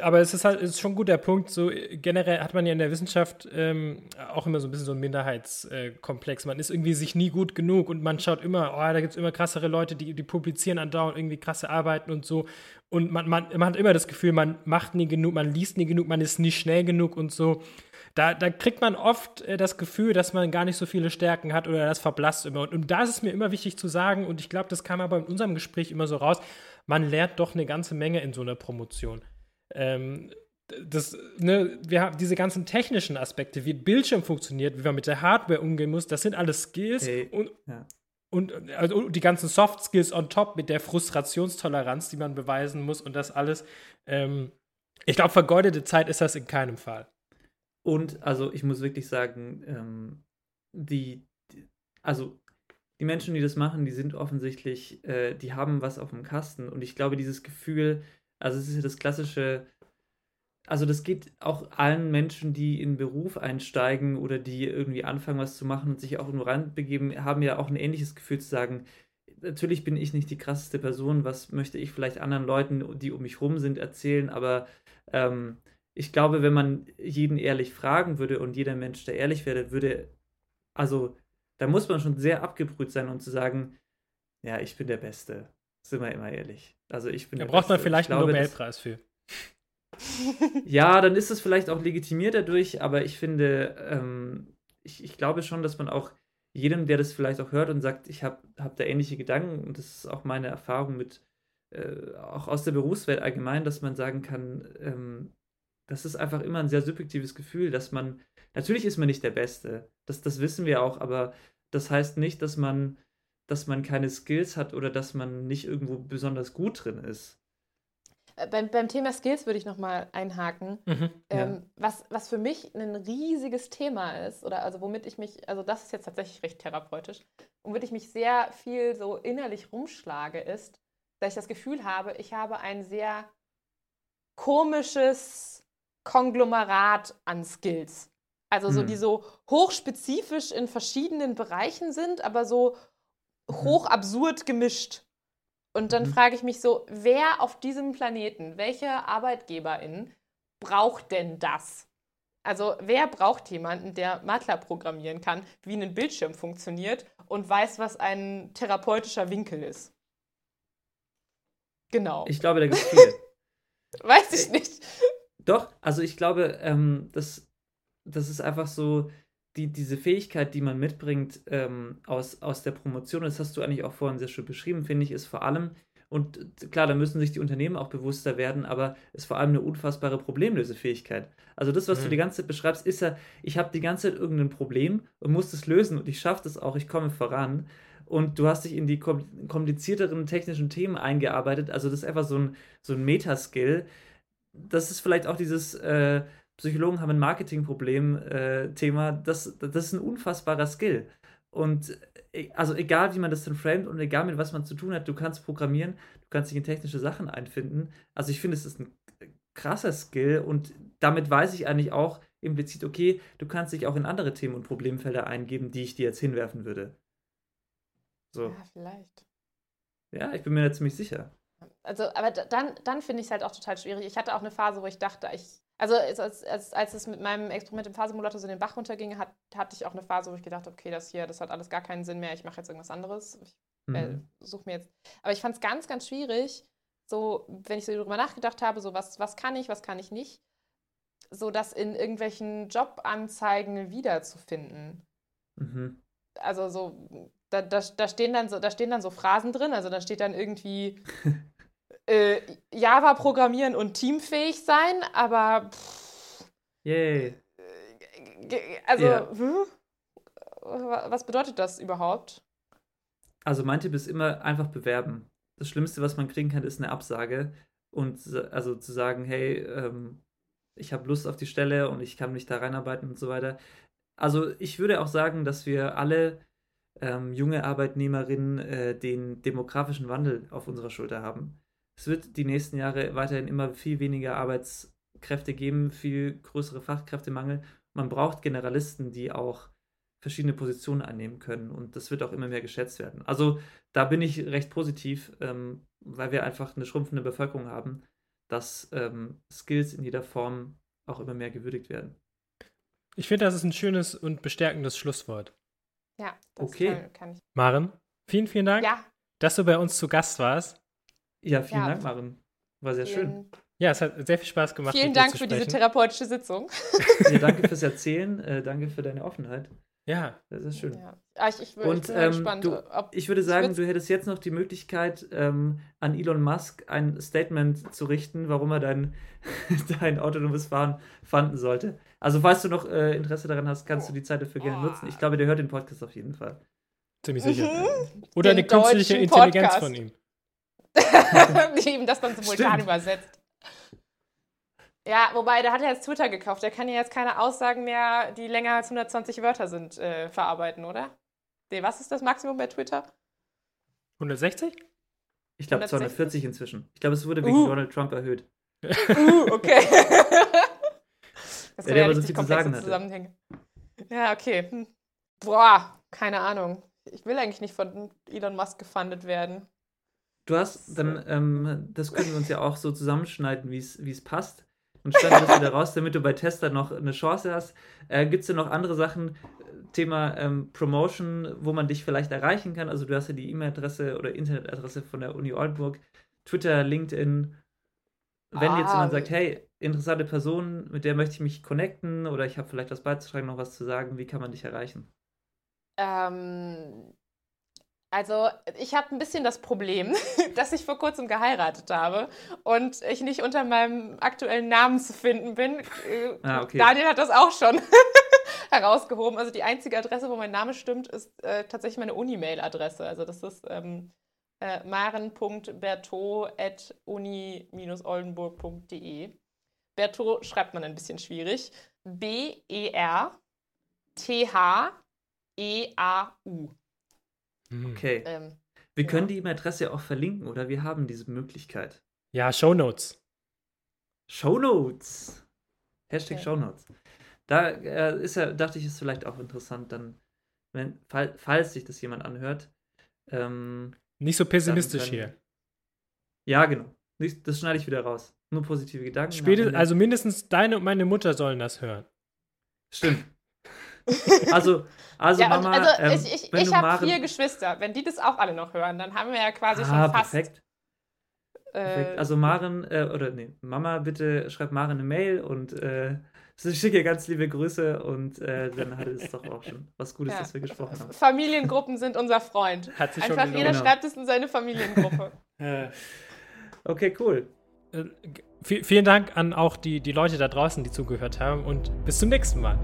Aber es ist halt ist schon ein guter Punkt. So generell hat man ja in der Wissenschaft ähm, auch immer so ein bisschen so einen Minderheitskomplex. man ist irgendwie sich nie gut genug und man schaut immer, oh, da gibt es immer krassere Leute, die, die publizieren andauernd irgendwie krasse Arbeiten und so. Und man, man, man hat immer das Gefühl, man macht nie genug, man liest nie genug, man ist nicht schnell genug und so. Da, da kriegt man oft äh, das Gefühl, dass man gar nicht so viele Stärken hat oder das verblasst immer. Und, und da ist es mir immer wichtig zu sagen, und ich glaube, das kam aber in unserem Gespräch immer so raus, man lernt doch eine ganze Menge in so einer Promotion. Ähm, das, ne, wir haben diese ganzen technischen Aspekte, wie ein Bildschirm funktioniert, wie man mit der Hardware umgehen muss, das sind alles Skills hey, und, ja. und also die ganzen Soft Skills on top mit der Frustrationstoleranz, die man beweisen muss und das alles. Ähm, ich glaube, vergeudete Zeit ist das in keinem Fall. Und also ich muss wirklich sagen, ähm, die, die, also die Menschen, die das machen, die sind offensichtlich, äh, die haben was auf dem Kasten und ich glaube, dieses Gefühl, also es ist ja das klassische, also das geht auch allen Menschen, die in Beruf einsteigen oder die irgendwie anfangen, was zu machen und sich auch nur reinbegeben, haben ja auch ein ähnliches Gefühl zu sagen, natürlich bin ich nicht die krasseste Person, was möchte ich vielleicht anderen Leuten, die um mich rum sind, erzählen, aber ähm, ich glaube, wenn man jeden ehrlich fragen würde und jeder Mensch, der ehrlich wäre, würde, also da muss man schon sehr abgebrüht sein, um zu sagen, ja, ich bin der Beste. Sind wir immer ehrlich. Also ich bin. Da braucht man vielleicht glaube, einen Nobelpreis für. ja, dann ist es vielleicht auch legitimiert dadurch, aber ich finde, ähm, ich, ich glaube schon, dass man auch jedem, der das vielleicht auch hört und sagt, ich habe hab da ähnliche Gedanken und das ist auch meine Erfahrung mit, äh, auch aus der Berufswelt allgemein, dass man sagen kann, ähm, das ist einfach immer ein sehr subjektives Gefühl, dass man, natürlich ist man nicht der Beste, das, das wissen wir auch, aber das heißt nicht, dass man dass man keine Skills hat oder dass man nicht irgendwo besonders gut drin ist. Äh, beim, beim Thema Skills würde ich nochmal einhaken. Mhm, ähm, ja. was, was für mich ein riesiges Thema ist, oder also womit ich mich, also das ist jetzt tatsächlich recht therapeutisch, womit ich mich sehr viel so innerlich rumschlage, ist, dass ich das Gefühl habe, ich habe ein sehr komisches Konglomerat an Skills. Also so, mhm. die so hochspezifisch in verschiedenen Bereichen sind, aber so. Hoch absurd gemischt. Und dann mhm. frage ich mich so, wer auf diesem Planeten, welche Arbeitgeberin braucht denn das? Also wer braucht jemanden, der Makler programmieren kann, wie ein Bildschirm funktioniert und weiß, was ein therapeutischer Winkel ist? Genau. Ich glaube, da gibt es viele. weiß ich nicht. Doch, also ich glaube, ähm, das, das ist einfach so, die, diese Fähigkeit, die man mitbringt ähm, aus, aus der Promotion, das hast du eigentlich auch vorhin sehr schön beschrieben, finde ich, ist vor allem, und klar, da müssen sich die Unternehmen auch bewusster werden, aber ist vor allem eine unfassbare Problemlösefähigkeit. Also das, was mhm. du die ganze Zeit beschreibst, ist ja, ich habe die ganze Zeit irgendein Problem und muss es lösen und ich schaffe das auch, ich komme voran. Und du hast dich in die komplizierteren technischen Themen eingearbeitet. Also das ist einfach so ein, so ein Metaskill. Das ist vielleicht auch dieses, äh, Psychologen haben ein Marketingproblem-Thema, äh, das, das ist ein unfassbarer Skill. Und äh, also egal, wie man das dann framet und egal, mit was man zu tun hat, du kannst programmieren, du kannst dich in technische Sachen einfinden. Also ich finde, es ist ein krasser Skill und damit weiß ich eigentlich auch implizit, okay, du kannst dich auch in andere Themen und Problemfelder eingeben, die ich dir jetzt hinwerfen würde. So. Ja, vielleicht. Ja, ich bin mir da ziemlich sicher. Also, aber dann, dann finde ich es halt auch total schwierig. Ich hatte auch eine Phase, wo ich dachte, ich also als, als, als es mit meinem Experiment im Phasensimulator so den Bach runterging, hat, hatte ich auch eine Phase, wo ich gedacht habe, okay, das hier, das hat alles gar keinen Sinn mehr, ich mache jetzt irgendwas anderes. Ich äh, mhm. suche mir jetzt. Aber ich fand es ganz, ganz schwierig, so, wenn ich so darüber nachgedacht habe, so was, was kann ich, was kann ich nicht, so das in irgendwelchen Jobanzeigen wiederzufinden. Mhm. Also so, da, da, da, stehen dann so, da stehen dann so Phrasen drin, also da steht dann irgendwie äh, Java programmieren und teamfähig sein, aber. Pff, Yay. Also, ja. hm? was bedeutet das überhaupt? Also, mein Tipp ist immer einfach bewerben. Das Schlimmste, was man kriegen kann, ist eine Absage. Und also zu sagen, hey, ähm, ich habe Lust auf die Stelle und ich kann mich da reinarbeiten und so weiter. Also ich würde auch sagen, dass wir alle ähm, junge Arbeitnehmerinnen äh, den demografischen Wandel auf unserer Schulter haben es wird die nächsten Jahre weiterhin immer viel weniger Arbeitskräfte geben, viel größere Fachkräftemangel. Man braucht Generalisten, die auch verschiedene Positionen einnehmen können und das wird auch immer mehr geschätzt werden. Also da bin ich recht positiv, ähm, weil wir einfach eine schrumpfende Bevölkerung haben, dass ähm, Skills in jeder Form auch immer mehr gewürdigt werden. Ich finde, das ist ein schönes und bestärkendes Schlusswort. Ja, das okay. kann, kann ich. Maren, vielen, vielen Dank, Ja, dass du bei uns zu Gast warst. Ja, vielen Ja. Dank, Maren. War sehr schön. vielen, Ja, es hat sehr viel Spaß gemacht. vielen mit dir Dank zu für diese therapeutische Sitzung. Ja, danke fürs Erzählen, äh, danke für deine Offenheit. Ja, Das ist schön. Ja. Ah, ich, ich, ich Und, bin mal ähm, gespannt, du- ob. Ich würde sagen, würd's- du hättest jetzt noch die Möglichkeit, ähm, an Elon Musk ein Statement zu richten, warum er dein, dein autonomes Fahren fanden sollte. Also, falls du noch äh, Interesse daran hast, kannst du die Zeit dafür gerne Oh. nutzen. Ich glaube, der hört den Podcast auf jeden Fall. ziemlich sicher. Mhm. Oder eine Den künstliche deutschen Intelligenz Podcast. von ihm. die ihm das dann simultan Stimmt. übersetzt. Ja, wobei, der hat ja jetzt Twitter gekauft. Der kann ja jetzt keine Aussagen mehr, die länger als 120 Wörter sind, äh, verarbeiten, oder? Nee, was ist das Maximum bei Twitter? 160? Ich glaube, 160? 240 inzwischen. Ich glaube, es wurde wegen Uh. Donald Trump erhöht. Uh, okay. das der wäre ja aber so richtig viel zu komplexe sagen hatte. Zusammenhänge. Ja, okay. Hm. Boah, keine Ahnung. Ich will eigentlich nicht von Elon Musk gefundet werden. Du hast dann, ähm, das können wir uns ja auch so zusammenschneiden, wie es passt. Und schneiden das wieder raus, damit du bei Tester noch eine Chance hast. Äh, Gibt es denn noch andere Sachen, äh, Thema ähm, Promotion, wo man dich vielleicht erreichen kann? Also du hast ja die E-Mail-Adresse oder Internetadresse von der Uni Oldenburg, Twitter, LinkedIn. Wenn jetzt Ah. jemand sagt, hey, interessante Person, mit der möchte ich mich connecten oder ich habe vielleicht was beizutragen, noch was zu sagen, wie kann man dich erreichen? Ähm, also, ich habe ein bisschen das Problem, dass ich vor kurzem geheiratet habe und ich nicht unter meinem aktuellen Namen zu finden bin. Äh, Ah, okay. Daniel hat das auch schon herausgehoben. Also, die einzige Adresse, wo mein Name stimmt, ist äh, tatsächlich meine Uni-Mail-Adresse. Also, das ist ähm, äh, maren.bertot.uni-oldenburg.de. Bertot schreibt man ein bisschen schwierig. B-E-R-T-H-E-A-U. Hm. Okay. Ähm, Wir ja. können die E-Mail-Adresse auch verlinken oder wir haben diese Möglichkeit. Ja, Shownotes. Shownotes. Hashtag Okay. Shownotes. Da äh, ist ja, dachte ich, ist vielleicht auch interessant, dann, wenn, fall, falls sich das jemand anhört. Ähm, Nicht so pessimistisch Dann- hier. ja, genau. Nicht- Das schneide ich wieder raus. Nur positive Gedanken. am Späte, Ende. also mindestens deine und meine Mutter sollen das hören. Stimmt. Also, also ja, und Mama, also ähm, ich, ich, ich habe Maren- vier Geschwister. Wenn die das auch alle noch hören, dann haben wir ja quasi ah, schon fast. perfekt. perfekt. Äh, Also Maren, äh, oder nee, Mama, bitte schreib Maren eine Mail und äh, schicke ganz liebe Grüße und äh, dann hat es doch auch schon was Gutes, ja. dass wir gesprochen haben. Familiengruppen sind unser Freund. Hat sich schon Einfach jeder gelohnt. schreibt es in seine Familiengruppe. Okay, cool. äh, vielen Dank an auch die, die Leute da draußen, die zugehört haben und bis zum nächsten Mal.